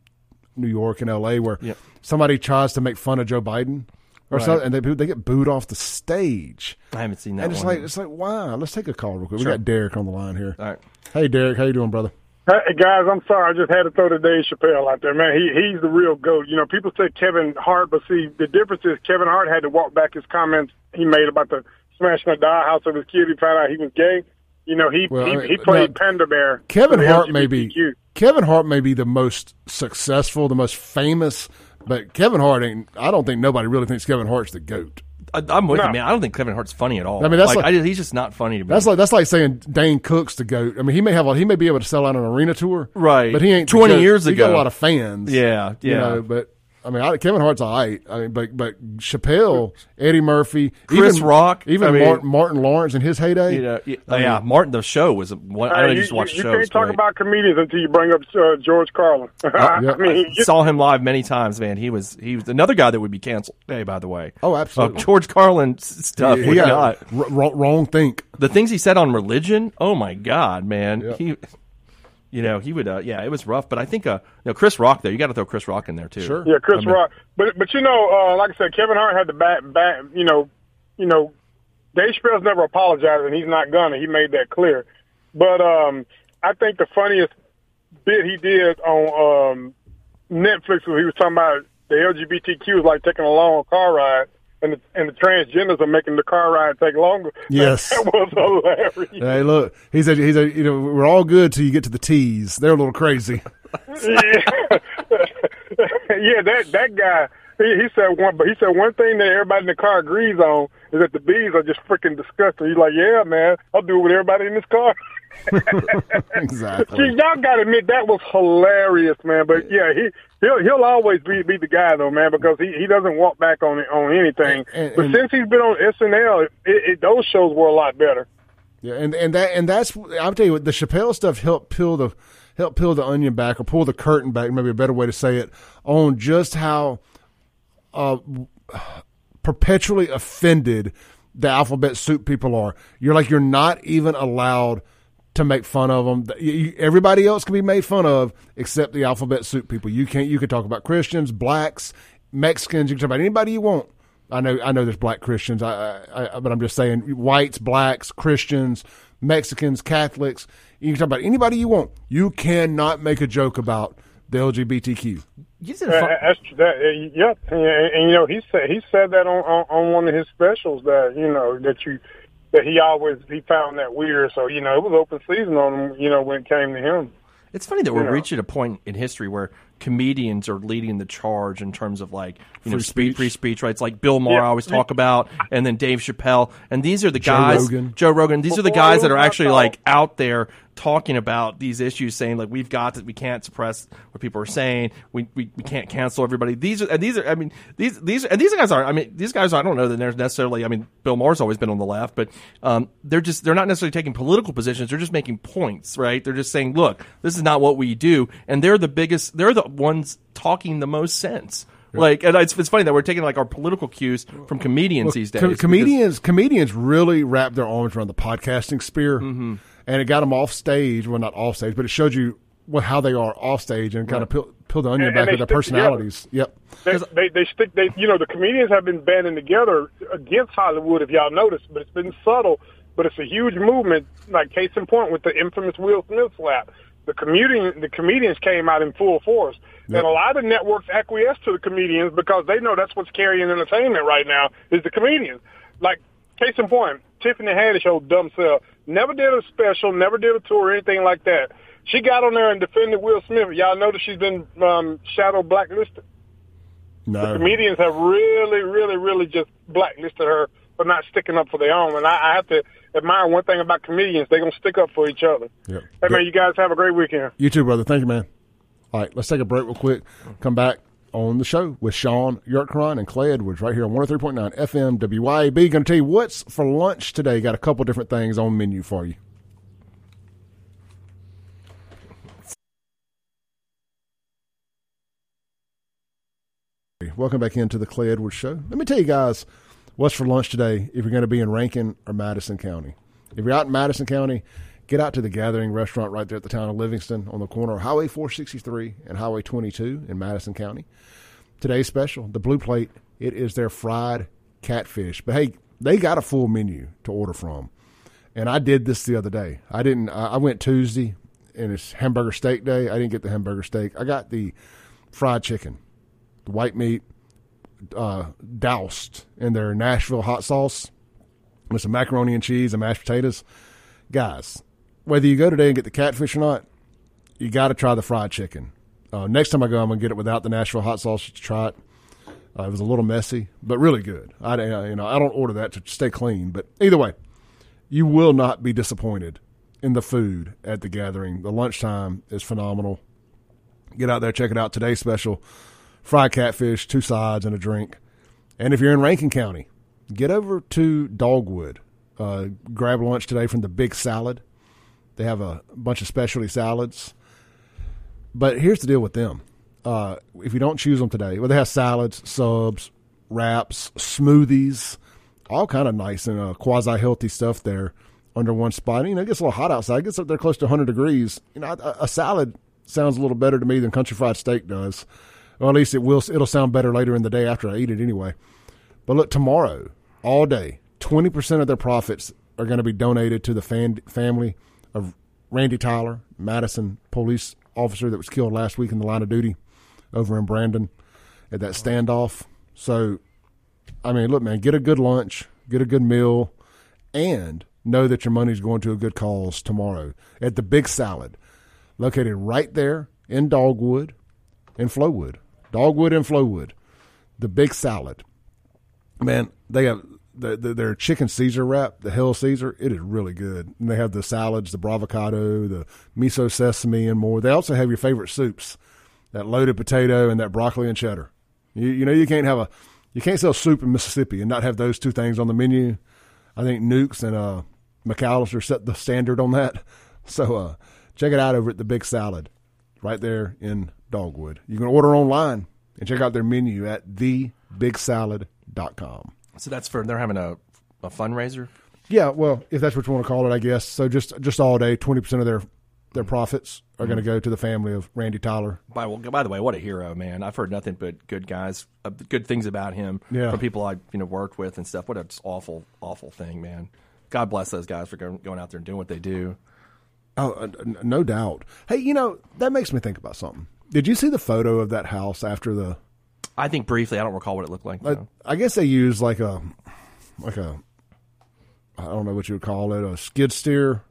New York and L.A. where
Yeah.
somebody tries to make fun of Joe Biden. Or
Right.
something, and they they get booed off the stage.
I haven't seen that
And it's
one.
like it's like wow. Let's take a call real quick.
Sure.
We got Derek on the line here.
All right.
Hey, Derek, how you doing, brother?
Hey guys, I'm sorry. I just had to throw the Dave Chappelle out there, man. He he's the real goat. You know, people say Kevin Hart, but see, the difference is Kevin Hart had to walk back his comments he made about the smashing the dollhouse of his kid. He found out he was gay. You know, he
Well,
he,
I mean,
he played
now,
Panda Bear.
Kevin Hart may be
LGBTQ.
Kevin Hart may be the most successful, the most famous, but Kevin Hart ain't. I don't think nobody really thinks Kevin Hart's the goat.
I, I'm with
No.
you, man. I don't think Kevin Hart's funny at all.
I mean, that's
like,
like-
I just, he's just not funny to me.
That's like that's like saying Dane Cook's the goat. I mean, he may have a, he may be able to sell out an arena tour,
Right.
But he ain't the
20
goat.
years
He got a lot of fans.
Yeah,
you
yeah.
know, but. I mean, I, Kevin Hart's all right. I mean, but but Chappelle, Eddie Murphy,
Chris
even,
Rock,
even
I mean-
Martin, Martin Lawrence in his heyday.
you know, yeah, oh, yeah, Martin. The show was one. I don't know.
you,
Just watch
you,
the
you can't talk
great.
about comedians until you bring up uh, George Carlin. <laughs> I
yeah.
mean, you-
Saw him live many times, man. He was he was another guy that would be canceled today. By the way,
Oh, absolutely.
Uh, George Carlin stuff.
he
was
got
not.
r- wrong, wrong think.
the things he said on religion. Oh my God, man.
Yeah.
He, you know, he would. Uh, yeah, it was rough. But I think, uh, you know, Chris Rock there. You got to throw Chris Rock in there too.
Sure.
Yeah, Chris
I mean-
Rock. But but you know, uh, like I said, Kevin Hart had the back back. You know, you know, Dave Chappelle's never apologized, and he's not gonna. He made that clear. But um, I think the funniest bit he did on um, Netflix was he was talking about the LGBTQ is like taking a long car ride. And the, and the transgenders are making the car ride take longer. <laughs>
Yes.
that was hilarious.
Hey, look, he said, he said, you know, we're all good till you get to the T's. They're a little crazy. <laughs>
yeah, <laughs> yeah. That that guy. He, he said one, but he said one thing that everybody in the car agrees on is that the bees are just freaking disgusting. He's like, yeah, man, I'll do it with everybody in this car.
exactly.
See, y'all gotta admit that was hilarious, man. But yeah, he he'll he'll always be be the guy though, man, because he he doesn't walk back on on anything.
And-
but
and-
since he's been on SNL, it, it, those shows were a lot better.
Yeah, and and that and that's I'll tell you what the Chappelle stuff helped peel the help peel the onion back or pull the curtain back, maybe a better way to say it, on just how uh, perpetually offended the alphabet soup people are. You're like you're not even allowed to make fun of them. You- you- everybody else can be made fun of except the alphabet soup people. You can't. You can talk about Christians, blacks, Mexicans. You can talk about anybody you want. I know. I know. There's black Christians. I, I, I, but I'm just saying, whites, blacks, Christians, Mexicans, Catholics. You can talk about anybody you want. You cannot make a joke about the LGBTQ.
You did a
Uh, That's that. Uh, yep, and, and you know he said he said that on, on on one of his specials that you know that you that he always he found that weird. So you know it was open season on him. You know when it came to him.
It's funny that we're
Yeah.
reaching a point in history where comedians are leading the charge in terms of like you know
Free
speech,
speech.
free speech rights, like Bill Maher
Yeah.
I always talk about, and then Dave Chappelle, and these are the guys,
Rogan.
Joe Rogan. These are the guys that are actually like out there talking about these issues, saying like we've got to, we can't suppress what people are saying, we, we, we can't cancel everybody. These are and these are I mean these these and these guys are I mean these guys I don't know that they're necessarily I mean Bill Maher's always been on the left, but um, they're just they're not necessarily taking political positions. They're just making points, right? They're just saying, look, this is not what we do, and they're the biggest. They're the ones talking the most sense. Like, and it's, it's funny that we're taking like our political cues from comedians these days.
Com-
because-
comedians comedians really wrap their arms around the podcasting spear,
Mm-hmm.
And it got them off stage. Well, not off stage, but it showed you what how they are off stage and kind of peel, peel the onion
And-
back
and
with
they
their
stick together.
personalities. Yep.
They, they they stick they you know the comedians have been banding together against Hollywood if y'all noticed, but it's been subtle. But it's a huge movement. Like case in point with the infamous Will Smith slap, the comedian the comedians came out in full force,
Yep.
and a lot of networks acquiesce to the comedians because they know that's what's carrying entertainment right now is the comedians. Like case in point, Tiffany Haddish, old dumb self, never did a special, never did a tour or anything like that. She got on there and defended Will Smith. Y'all notice she's been um, shadow blacklisted
No.
comedians have really, really, really just blacklisted her for not sticking up for their own. And I, I have to admire one thing about comedians: they're gonna stick up for each other.
Yep.
Hey man, you guys have a great weekend.
You too, brother. Thank you, man. All right, let's take a break real quick. Come back on the show with Shaun Yurtkuran and Clay Edwards right here on 103.9 FM WYAB. Going to tell you what's for lunch today. Got a couple different things on menu for you. Welcome back into the Clay Edwards Show. Let me tell you guys what's for lunch today if you're going to be in Rankin or Madison County. If you're out in Madison County, get out to the Gathering Restaurant right there at the town of Livingston on the corner of Highway 463 and Highway 22 in Madison County. Today's special, the Blue Plate, it is their fried catfish. But hey, they got a full menu to order from. And I did this the other day. I didn't, I went Tuesday and it's hamburger steak day. I didn't get the hamburger steak. I got the fried chicken, the white meat, uh, doused in their Nashville hot sauce with some macaroni and cheese and mashed potatoes. Guys, whether you go today and get the catfish or not, you got to try the fried chicken. Uh, next time I go, I'm to get it without the Nashville hot sauce to try it. Uh, it was a little messy, but really good. I you know I don't order that to stay clean, but either way, you will not be disappointed in the food at the gathering. The lunchtime is phenomenal. Get out there, check it out. Today's special: fried catfish, two sides, and a drink. And if you're in Rankin County, get over to Dogwood. Uh, grab lunch today from the Big Salad. They have a bunch of specialty salads. But here's the deal with them. Uh, if you don't choose them today, well, they have salads, subs, wraps, smoothies, all kind of nice and uh, quasi healthy stuff there under one spot. You know, it gets a little hot outside. It gets up there close to 100 degrees. You know, a, a salad sounds a little better to me than country fried steak does. Well, at least it will. It'll sound better later in the day after I eat it anyway. But look, tomorrow, all day, 20% of their profits are going to be donated to the fan, family of Randy Tyler, Madison police officer that was killed last week in the line of duty over in Brandon at that standoff. So, I mean, look, man, get a good lunch, get a good meal, and know that your money's going to a good cause tomorrow at the Big Salad, located right there in Dogwood, in Flowood, Dogwood and Flowood. The Big Salad, man, they have the, the, their chicken Caesar wrap, the Hell Caesar. It is really good. And they have the salads, the bravocado, the miso sesame, and more. They also have your favorite soups that loaded potato and that broccoli and cheddar. You, you know, you can't have a you can't sell soup in Mississippi and not have those two things on the menu. I think Newk's and uh, McAlister set the standard on that. <laughs> So uh, check it out over at the Big Salad, right there in Dogwood. You can order online and check out their menu at thebigsalad.com.
So that's for they're having a, a fundraiser.
Yeah, well, if that's what you want to call it, I guess. So just just all day, twenty percent of their their profits are going to go to the family of Randy Tyler.
By well, by the way, what a hero, man! I've heard nothing but good guys, uh, good things about him
Yeah.
from people I you know worked with and stuff. What a awful, awful thing, man. God bless those guys for going, going out there and doing what they do.
Oh, uh, no doubt. Hey, you know that makes me think about something. Did you see the photo of that house after the?
I think briefly, I don't recall what it looked like.
I. I guess they used like a, like a, I don't know what you would call it, a skid steer,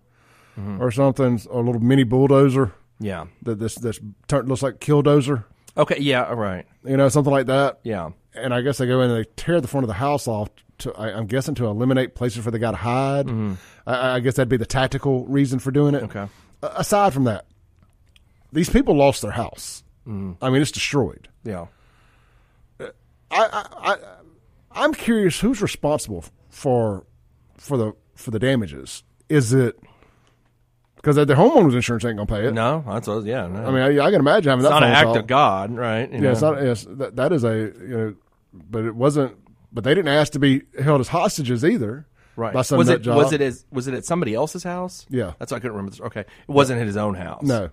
mm-hmm. or something, a little mini bulldozer
yeah.
that this this turn, looks like killdozer,
Okay. Yeah. all Right.
you know, something like that.
Yeah.
and I guess they go in and they tear the front of the house off. To, I, I'm guessing to eliminate places for the guy to hide. Mm-hmm. I, I guess that'd be the tactical reason for doing it.
Okay.
A- aside from that, these people lost their house. Mm-hmm. I mean, it's destroyed.
Yeah.
I, I, I'm curious who's responsible for for the for the damages. Is it because the homeowners insurance ain't gonna pay it?
No, that's what. Yeah. No.
I mean, I, I can imagine having
it's
that
not an act
call.
of God, right? You
Yeah, it's not. Yes, that, that is a you know, but it wasn't. But they didn't ask to be held as hostages either.
Right.
By some
was it
job.
was it as, was it at somebody else's house?
Yeah.
That's why I couldn't remember. This. Okay, it wasn't at his own house.
No,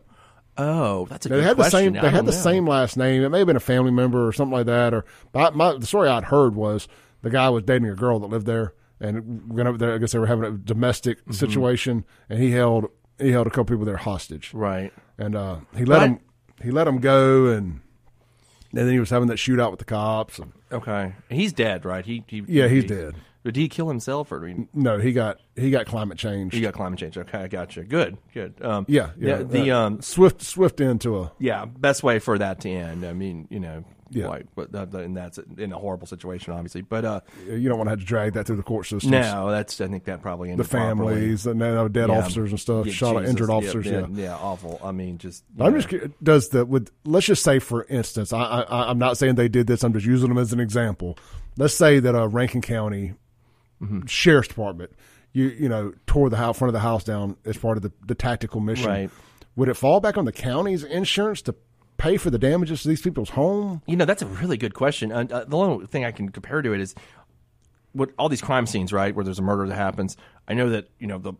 Oh, that's a
they
good
had the same. They had the
know.
same last name. It may have been a family member or something like that. Or but my, the story I'd heard was the guy was dating a girl that lived there, and went over there. I guess they were having a domestic
Mm-hmm.
situation, and he held he held a couple people there hostage.
Right.
and uh, he let him he let him go, and, and then he was having that shootout with the cops. And,
Okay. He's dead, right? He, he
yeah, he's
he-
dead.
Did he kill himself or he,
No, he got he got climate change.
he got climate change? Okay, I got you. Good, good. Um,
yeah, yeah.
The
uh,
um,
swift swift into a
yeah, best way for that to end. I mean, you know,
Yeah.
like, but that, and that's in a horrible situation, obviously. But uh,
you don't want to have to drag that through the court system.
no, that's I think that probably
the
ended properly.
families and uh, dead
Yeah.
officers and stuff,
Yeah,
shot
Jesus.
injured officers. Yeah,
yeah, awful. I mean, just
I'm just does the with let's just say for instance, I, I I'm not saying they did this. I'm just using them as an example. Let's say that a Rankin County
Mm-hmm.
Sheriff's Department, you you know, tore the house front of the house down as part of the, the tactical mission.
Right.
Would it fall back on the county's insurance to pay for the damages to these people's home?
You know, that's a really good question. Uh, uh, the only thing I can compare to it is what all these crime scenes, right, where there's a murder that happens. I know that you know the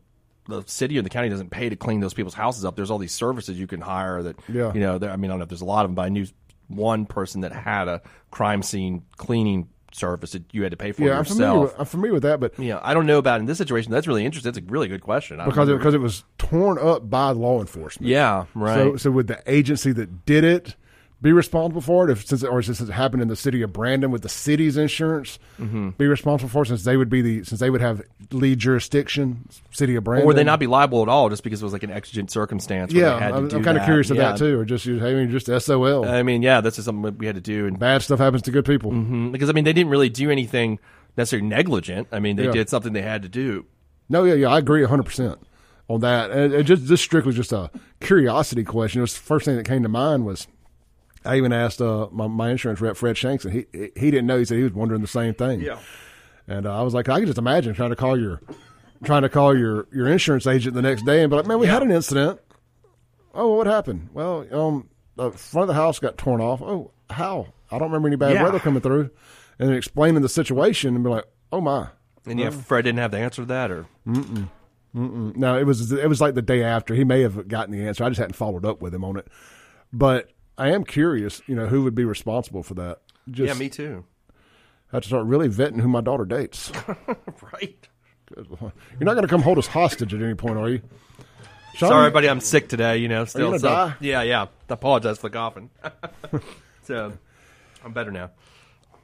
the city or the county doesn't pay to clean those people's houses up. There's all these services you can hire that,
Yeah.
you know. I mean, I don't know if there's a lot of them, but I knew one person that had a crime scene cleaning service that you had to pay for
Yeah, I'm familiar.
yourself.
With, I'm familiar with that, but
yeah, I don't know about in this situation. That's really interesting. That's a really good question. I
because it, because it was torn up by law enforcement.
yeah, right.
So, so would the agency that did it be responsible for it if since or since it happened in the city of Brandon with the city's insurance
Mm-hmm.
be responsible for it since they would be the since they would have lead jurisdiction city of Brandon
Or would they not be liable at all just because it was like an exigent circumstance? Where
yeah
they had to
I'm, I'm kind of curious of that too or just I mean just SOL
I mean, yeah, that's just something we had to do, and
bad stuff happens to good people
Mm, because I mean, they didn't really do anything necessarily negligent. I mean, they
Yeah.
did something they had to do.
No, yeah, yeah, I agree 100% on that. And it just this strictly just a curiosity question. It was the first thing that came to mind was I even asked uh, my, my insurance rep, Fred Shanks, and he he didn't know. He said he was wondering the same thing. Yeah. And uh, I was like, I can just imagine trying to call your trying to call your, your insurance agent the next day and be like, man, we had an incident. Oh, what happened? Well, um, the front of the house got torn off. Oh, how? I don't remember any bad
Yeah.
weather coming through. And then explaining the situation and be like, oh my.
And yeah, Fred didn't have the answer to that, or mm mm
No, it was it was like the day after. He may have gotten the answer. I just hadn't followed up with him on it. But I am curious, you know, who would be responsible for that. Just
yeah, me too.
I have to start really vetting who my daughter dates. <laughs>
Right.
You're not going to come hold us hostage at any point, are you? Shaun,
Sorry, buddy, I'm sick today. You know, still.
gonna
so-
die?
Yeah, yeah. I apologize for the coughing. <laughs> <laughs> so, I'm better now.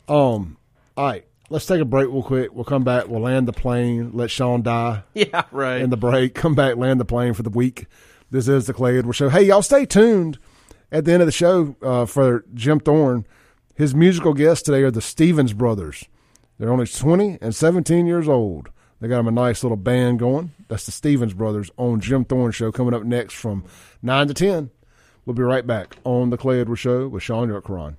Um, all right, let's take a break real quick. We'll come back. We'll land the plane. Let Shaun die
Yeah, right.
in the break. Come back, land the plane for the week. This is the Clay Edwards Show. Hey, y'all, stay tuned at the end of the show uh, for Jim Thorne. His musical guests today are the Stevens Brothers. They're only 20 and 17 years old. They got them a nice little band going. That's the Stevens Brothers on Jim Thorne Show coming up next from 9 to 10. We'll be right back on the Clay Edwards Show with Shaun Yurtkuran.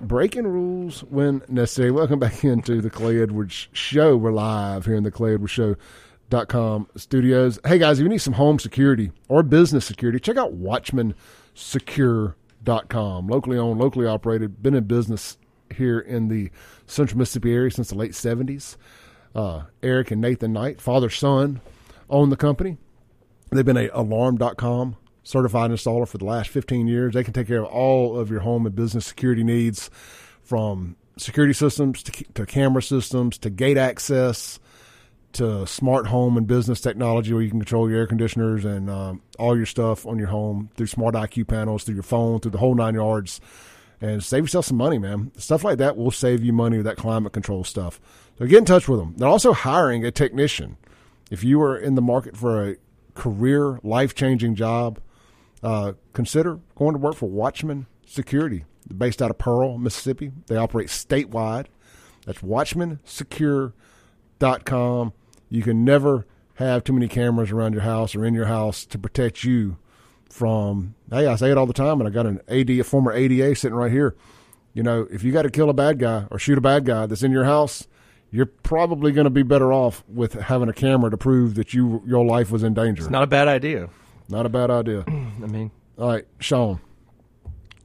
Breaking rules when necessary. Welcome back <laughs> into the Clay Edwards Show. We're live here in the Clay Edwards Show.com studios. Hey guys, if you need some home security or business security, check out WatchmanSecure.com. Locally owned, locally operated, been in business here in the central Mississippi area since the late 70s. Uh, Eric and Nathan Knight, father son, own the company. They've been a alarm.com certified installer for the last 15 years. They can take care of all of your home and business security needs from security systems to, to camera systems to gate access to smart home and business technology where you can control your air conditioners and um, all your stuff on your home through smart IQ panels, through your phone, through the whole nine yards. And save yourself some money, man. Stuff like that will save you money with that climate control stuff. So get in touch with them. They're also hiring a technician. If you are in the market for a career, life changing job, uh, consider going to work for Watchman Security, based out of Pearl, Mississippi. They operate statewide. That's watchmansecure.com. You can never have too many cameras around your house or in your house to protect you from. Hey, I say it all the time, and I got an AD, a former ADA sitting right here. You know, if you got to kill a bad guy or shoot a bad guy that's in your house, you're probably going to be better off with having a camera to prove that you your life was in danger.
It's not a bad idea.
Not a bad idea. <clears throat>
I mean,
All right, Shaun.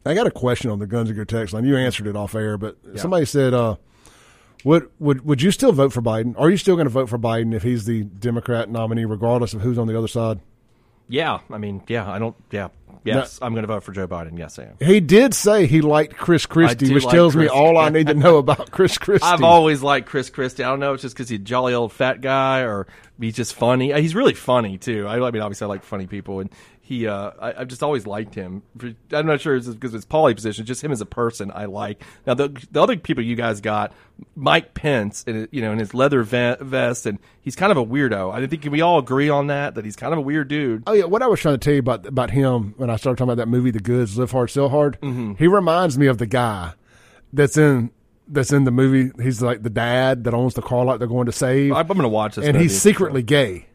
I got a question on the Guns and Gear text line. You answered it off air, but somebody said, uh, "Would would would you still vote for Biden? Are you still going to vote for Biden if he's the Democrat nominee, regardless of who's on the other side?"
yeah. I mean, yeah. I don't. Yeah. Yes, I'm going to vote for Joe Biden. Yes, I am.
He did say he liked Chris Christie, which
like
tells me all I need to know about Chris <laughs> Christie.
I've always liked Chris Christie. I don't know, if it's just because he's a jolly old fat guy, or he's just funny. He's really funny too. I, I mean, obviously, I like funny people, and he. Uh, I, I've just always liked him. I'm not sure it's because of his poly position, just him as a person. I like. Now the the other people you guys got, Mike Pence, and you know, in his leather vest, and he's kind of a weirdo. I think we all agree on that. That he's kind of a weird dude.
Oh yeah, what I was trying to tell you about about him when I started talking about that movie, The Goods, Live Hard, Sell Hard.
Mm-hmm.
He reminds me of the guy that's in that's in the movie. He's like the dad that owns the car lot they're going to save,
I'm going to watch this,
and
movie.
he's secretly gay.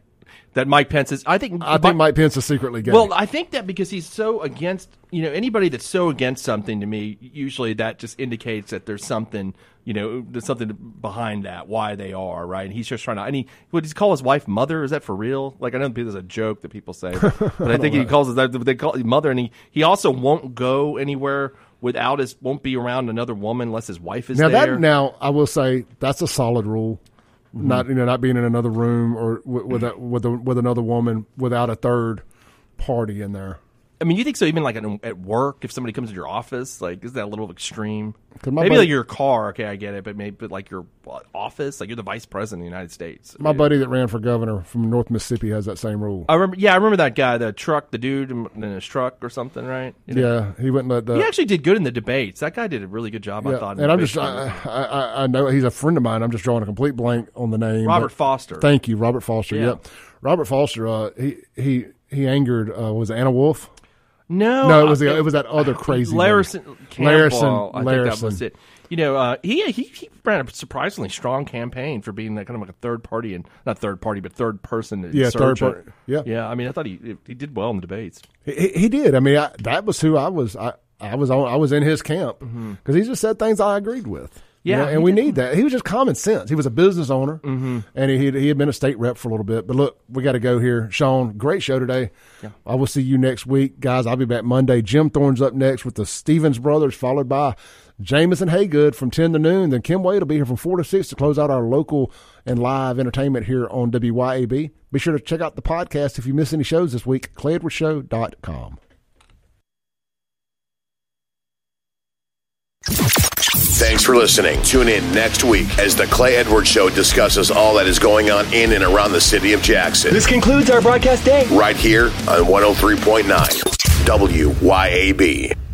That Mike Pence is. I think.
I think Mike Pence is secretly gay.
Well, I think that because he's so against, you know, anybody that's so against something to me, usually that just indicates that there's something, you know, there's something behind that, why they are, right? And he's just trying to, and he, what does he call his wife mother? Is that for real? Like, I know there's a joke that people say, but <laughs> I think he calls that, they call it mother, and he, he also won't go anywhere without his, won't be around another woman unless his wife is
now
there.
that now I will say that's a solid rule.
Mm-hmm.
Not you know not being in another room or with with, a, with, a, with another woman without a third party in there.
I mean, you think so? Even like at, at work, if somebody comes to your office, like is that a little extreme? Maybe
buddy-
like your car, okay, I get it, but maybe but like your office, like you're the vice president of the United States.
My buddy that ran for governor from North Mississippi has that same rule.
I remember, yeah, I remember that guy, the truck, the dude in his truck or something, right? You know?
Yeah, he wouldn't let the.
He actually did good in the debates. That guy did a really good job, I thought.
and I'm just. I, I, I know he's a friend of mine. I'm just drawing a complete blank on the name.
Robert Foster.
Thank you, Robert Foster.
Yeah.
Yep, Robert Foster. Uh, he he he angered. Uh, was Anna Wolfe?
No,
No, it was the, it was that other <laughs> crazy.
Larrison
Larrison,
I think that was it. You know, uh, he he he ran a surprisingly strong campaign for being that kind of like a third party and not third party, but third person.
Yeah, third party. Yeah.
yeah. I mean, I thought he he did well in the debates.
He, he- did. I mean, I, that was who I was. I, I was on. I was in his camp because he just said things I agreed with. You.
Yeah,
know, and we
did.
need that. He was just common sense. He was a business owner, mm-hmm. and he he had been a state rep for a little bit. But look, we got to go here, Shaun. Great show today. I will see you next week, guys. I'll be back Monday. Jim Thorne's up next with the Stevens brothers, followed by Jameson Haygood from ten to noon. Then Kim Wade will be here from four to six to close out our local and live entertainment here on WYAB. Be sure to check out the podcast if you miss any shows this week. ClayEdwardsShow.com.
Thanks for listening. Tune in next week as the Clay Edwards Show discusses all that is going on in and around the city of Jackson.
This concludes our broadcast day.
right here on 103.9 WYAB.